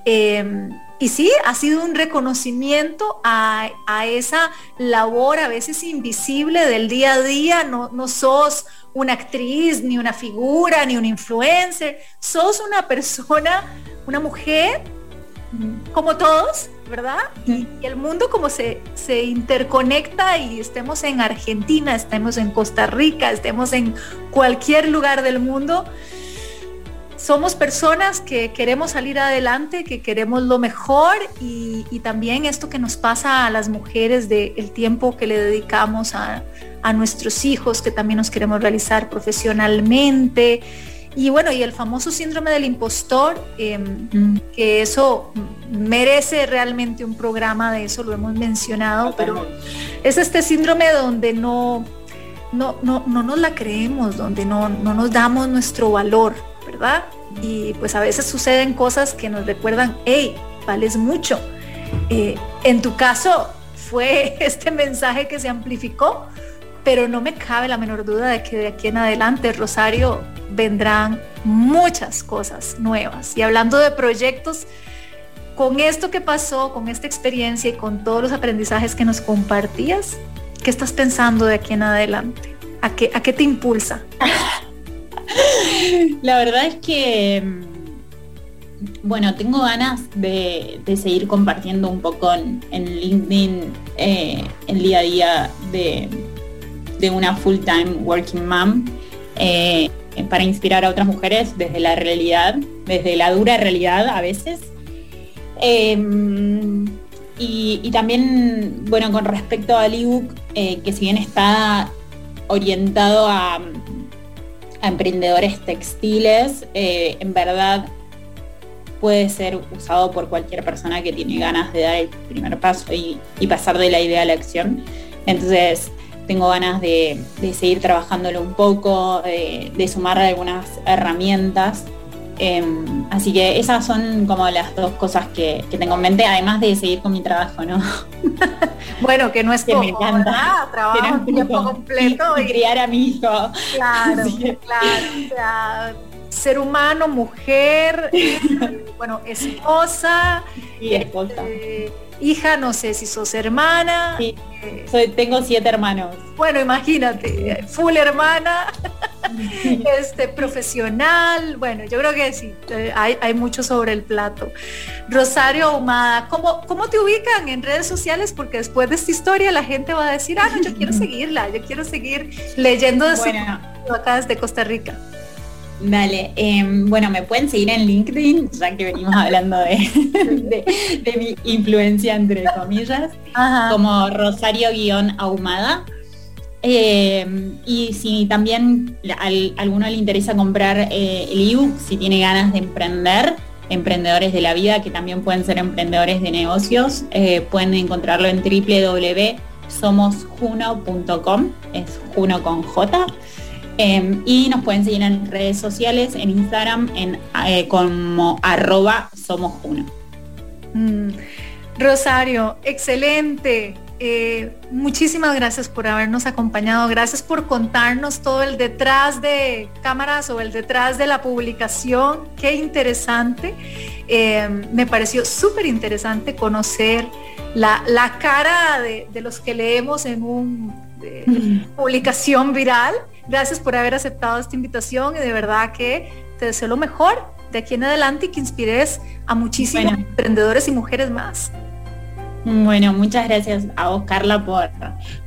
Em, y sí, ha sido un reconocimiento a, esa labor a veces invisible del día a día. No, no sos una actriz, ni una figura, ni un influencer. Sos una persona, una mujer, como todos, ¿verdad? Y, el mundo como se, se interconecta y estemos en Argentina, estemos en Costa Rica, estemos en cualquier lugar del mundo somos personas que queremos salir adelante, que queremos lo mejor y, también esto que nos pasa a las mujeres del tiempo que le dedicamos a, nuestros hijos, que también nos queremos realizar profesionalmente. Y bueno, y el famoso síndrome del impostor, em, mm. que eso merece realmente un programa de eso, lo hemos mencionado, pero es este síndrome donde no, no, no, no nos la creemos, donde no, no nos damos nuestro valor. ¿verdad? Y pues a veces suceden cosas que nos recuerdan, hey, vales mucho. Eh, en tu caso fue este mensaje que se amplificó, pero no me cabe la menor duda de que de aquí en adelante, Rosario, vendrán muchas cosas nuevas. Y hablando de proyectos, con esto que pasó, con esta experiencia y con todos los aprendizajes que nos compartías, ¿qué estás pensando de aquí en adelante? ¿A qué, a qué te impulsa? La verdad es que, mm, bueno, tengo ganas de, seguir compartiendo un poco en, LinkedIn eh, el día a día de, una full-time working mom. Eh, para inspirar a otras mujeres desde la realidad, desde la dura realidad a veces. Em, y, también, bueno, con respecto al ebook, eh, que si bien está orientado a, emprendedores textiles, eh, en verdad puede ser usado por cualquier persona que tiene ganas de dar el primer paso y, pasar de la idea a la acción. Entonces, tengo ganas de, seguir trabajándolo un poco, de, de sumar algunas herramientas Em, así que esas son como las dos cosas que, tengo en mente, además de seguir con mi trabajo, ¿no? bueno, que no es que me encanta. Trabajo tiempo completo y, criar a mi hijo. Claro, claro. ser humano, mujer, bueno, esposa. Y esposa. Este, hija, no sé si sos hermana. Sí, soy, tengo siete hermanos. Bueno, imagínate, full hermana, este, profesional. Bueno, yo creo que sí, eh, hay, mucho sobre el plato. Rosario Ahumada, ¿cómo, ¿cómo te ubican en redes sociales? Porque después de esta historia la gente va a decir, ah, no, yo quiero seguirla, yo quiero seguir leyendo de bueno. su acá desde Costa Rica. Dale, em, bueno, me pueden seguir en LinkedIn, ya que venimos hablando de, mi influencia entre comillas, como Rosario-Ahumada. Em, y si también a alguno le interesa comprar eh, el ebook, si tiene ganas de emprender, emprendedores de la vida, que también pueden ser emprendedores de negocios, eh, pueden encontrarlo en www.somosjuno.com, es Juno con J. Em, y nos pueden seguir en redes sociales, en Instagram, en, eh, como arroba somos uno. Mm. Rosario, excelente. Eh, muchísimas gracias por habernos acompañado, gracias por contarnos todo el detrás de cámaras o el detrás de la publicación, qué interesante. Em, me pareció súper interesante conocer la, cara de, de, los que leemos en una publicación viral Gracias por haber aceptado esta invitación y de verdad que te deseo lo mejor de aquí en adelante y que inspires a muchísimos emprendedores y mujeres más. Bueno, muchas gracias a vos, Carla, por,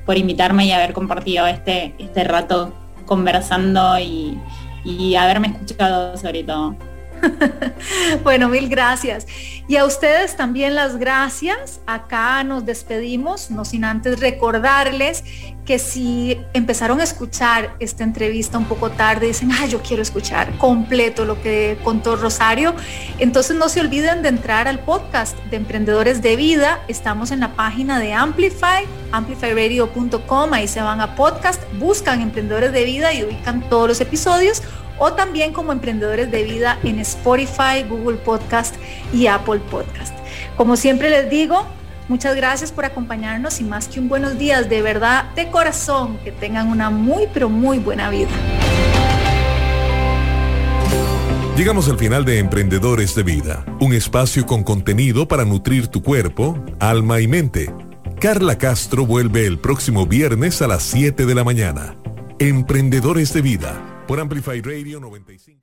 por invitarme y haber compartido este, este rato conversando y, y haberme escuchado sobre todo. bueno, mil gracias. Y a ustedes también las gracias. Acá nos despedimos, no sin antes recordarles que si empezaron a escuchar esta entrevista un poco tarde, dicen, ah, yo quiero escuchar completo lo que contó Rosario, entonces no se olviden de entrar al podcast de Emprendedores de Vida. Estamos en la página de Amplify, amplifyradio.com, ahí se van a podcast, buscan Emprendedores de Vida y ubican todos los episodios o también como emprendedores de vida en Spotify, Google Podcast y Apple Podcast. Como siempre les digo, muchas gracias por acompañarnos y más que un buenos días, de verdad, de corazón, que tengan una muy, pero muy buena vida. Llegamos al final de Emprendedores de Vida, un espacio con contenido para nutrir tu cuerpo, alma y mente. Carla Castro vuelve el próximo viernes a las 7 de la mañana. Emprendedores de Vida, por Amplify Radio 95.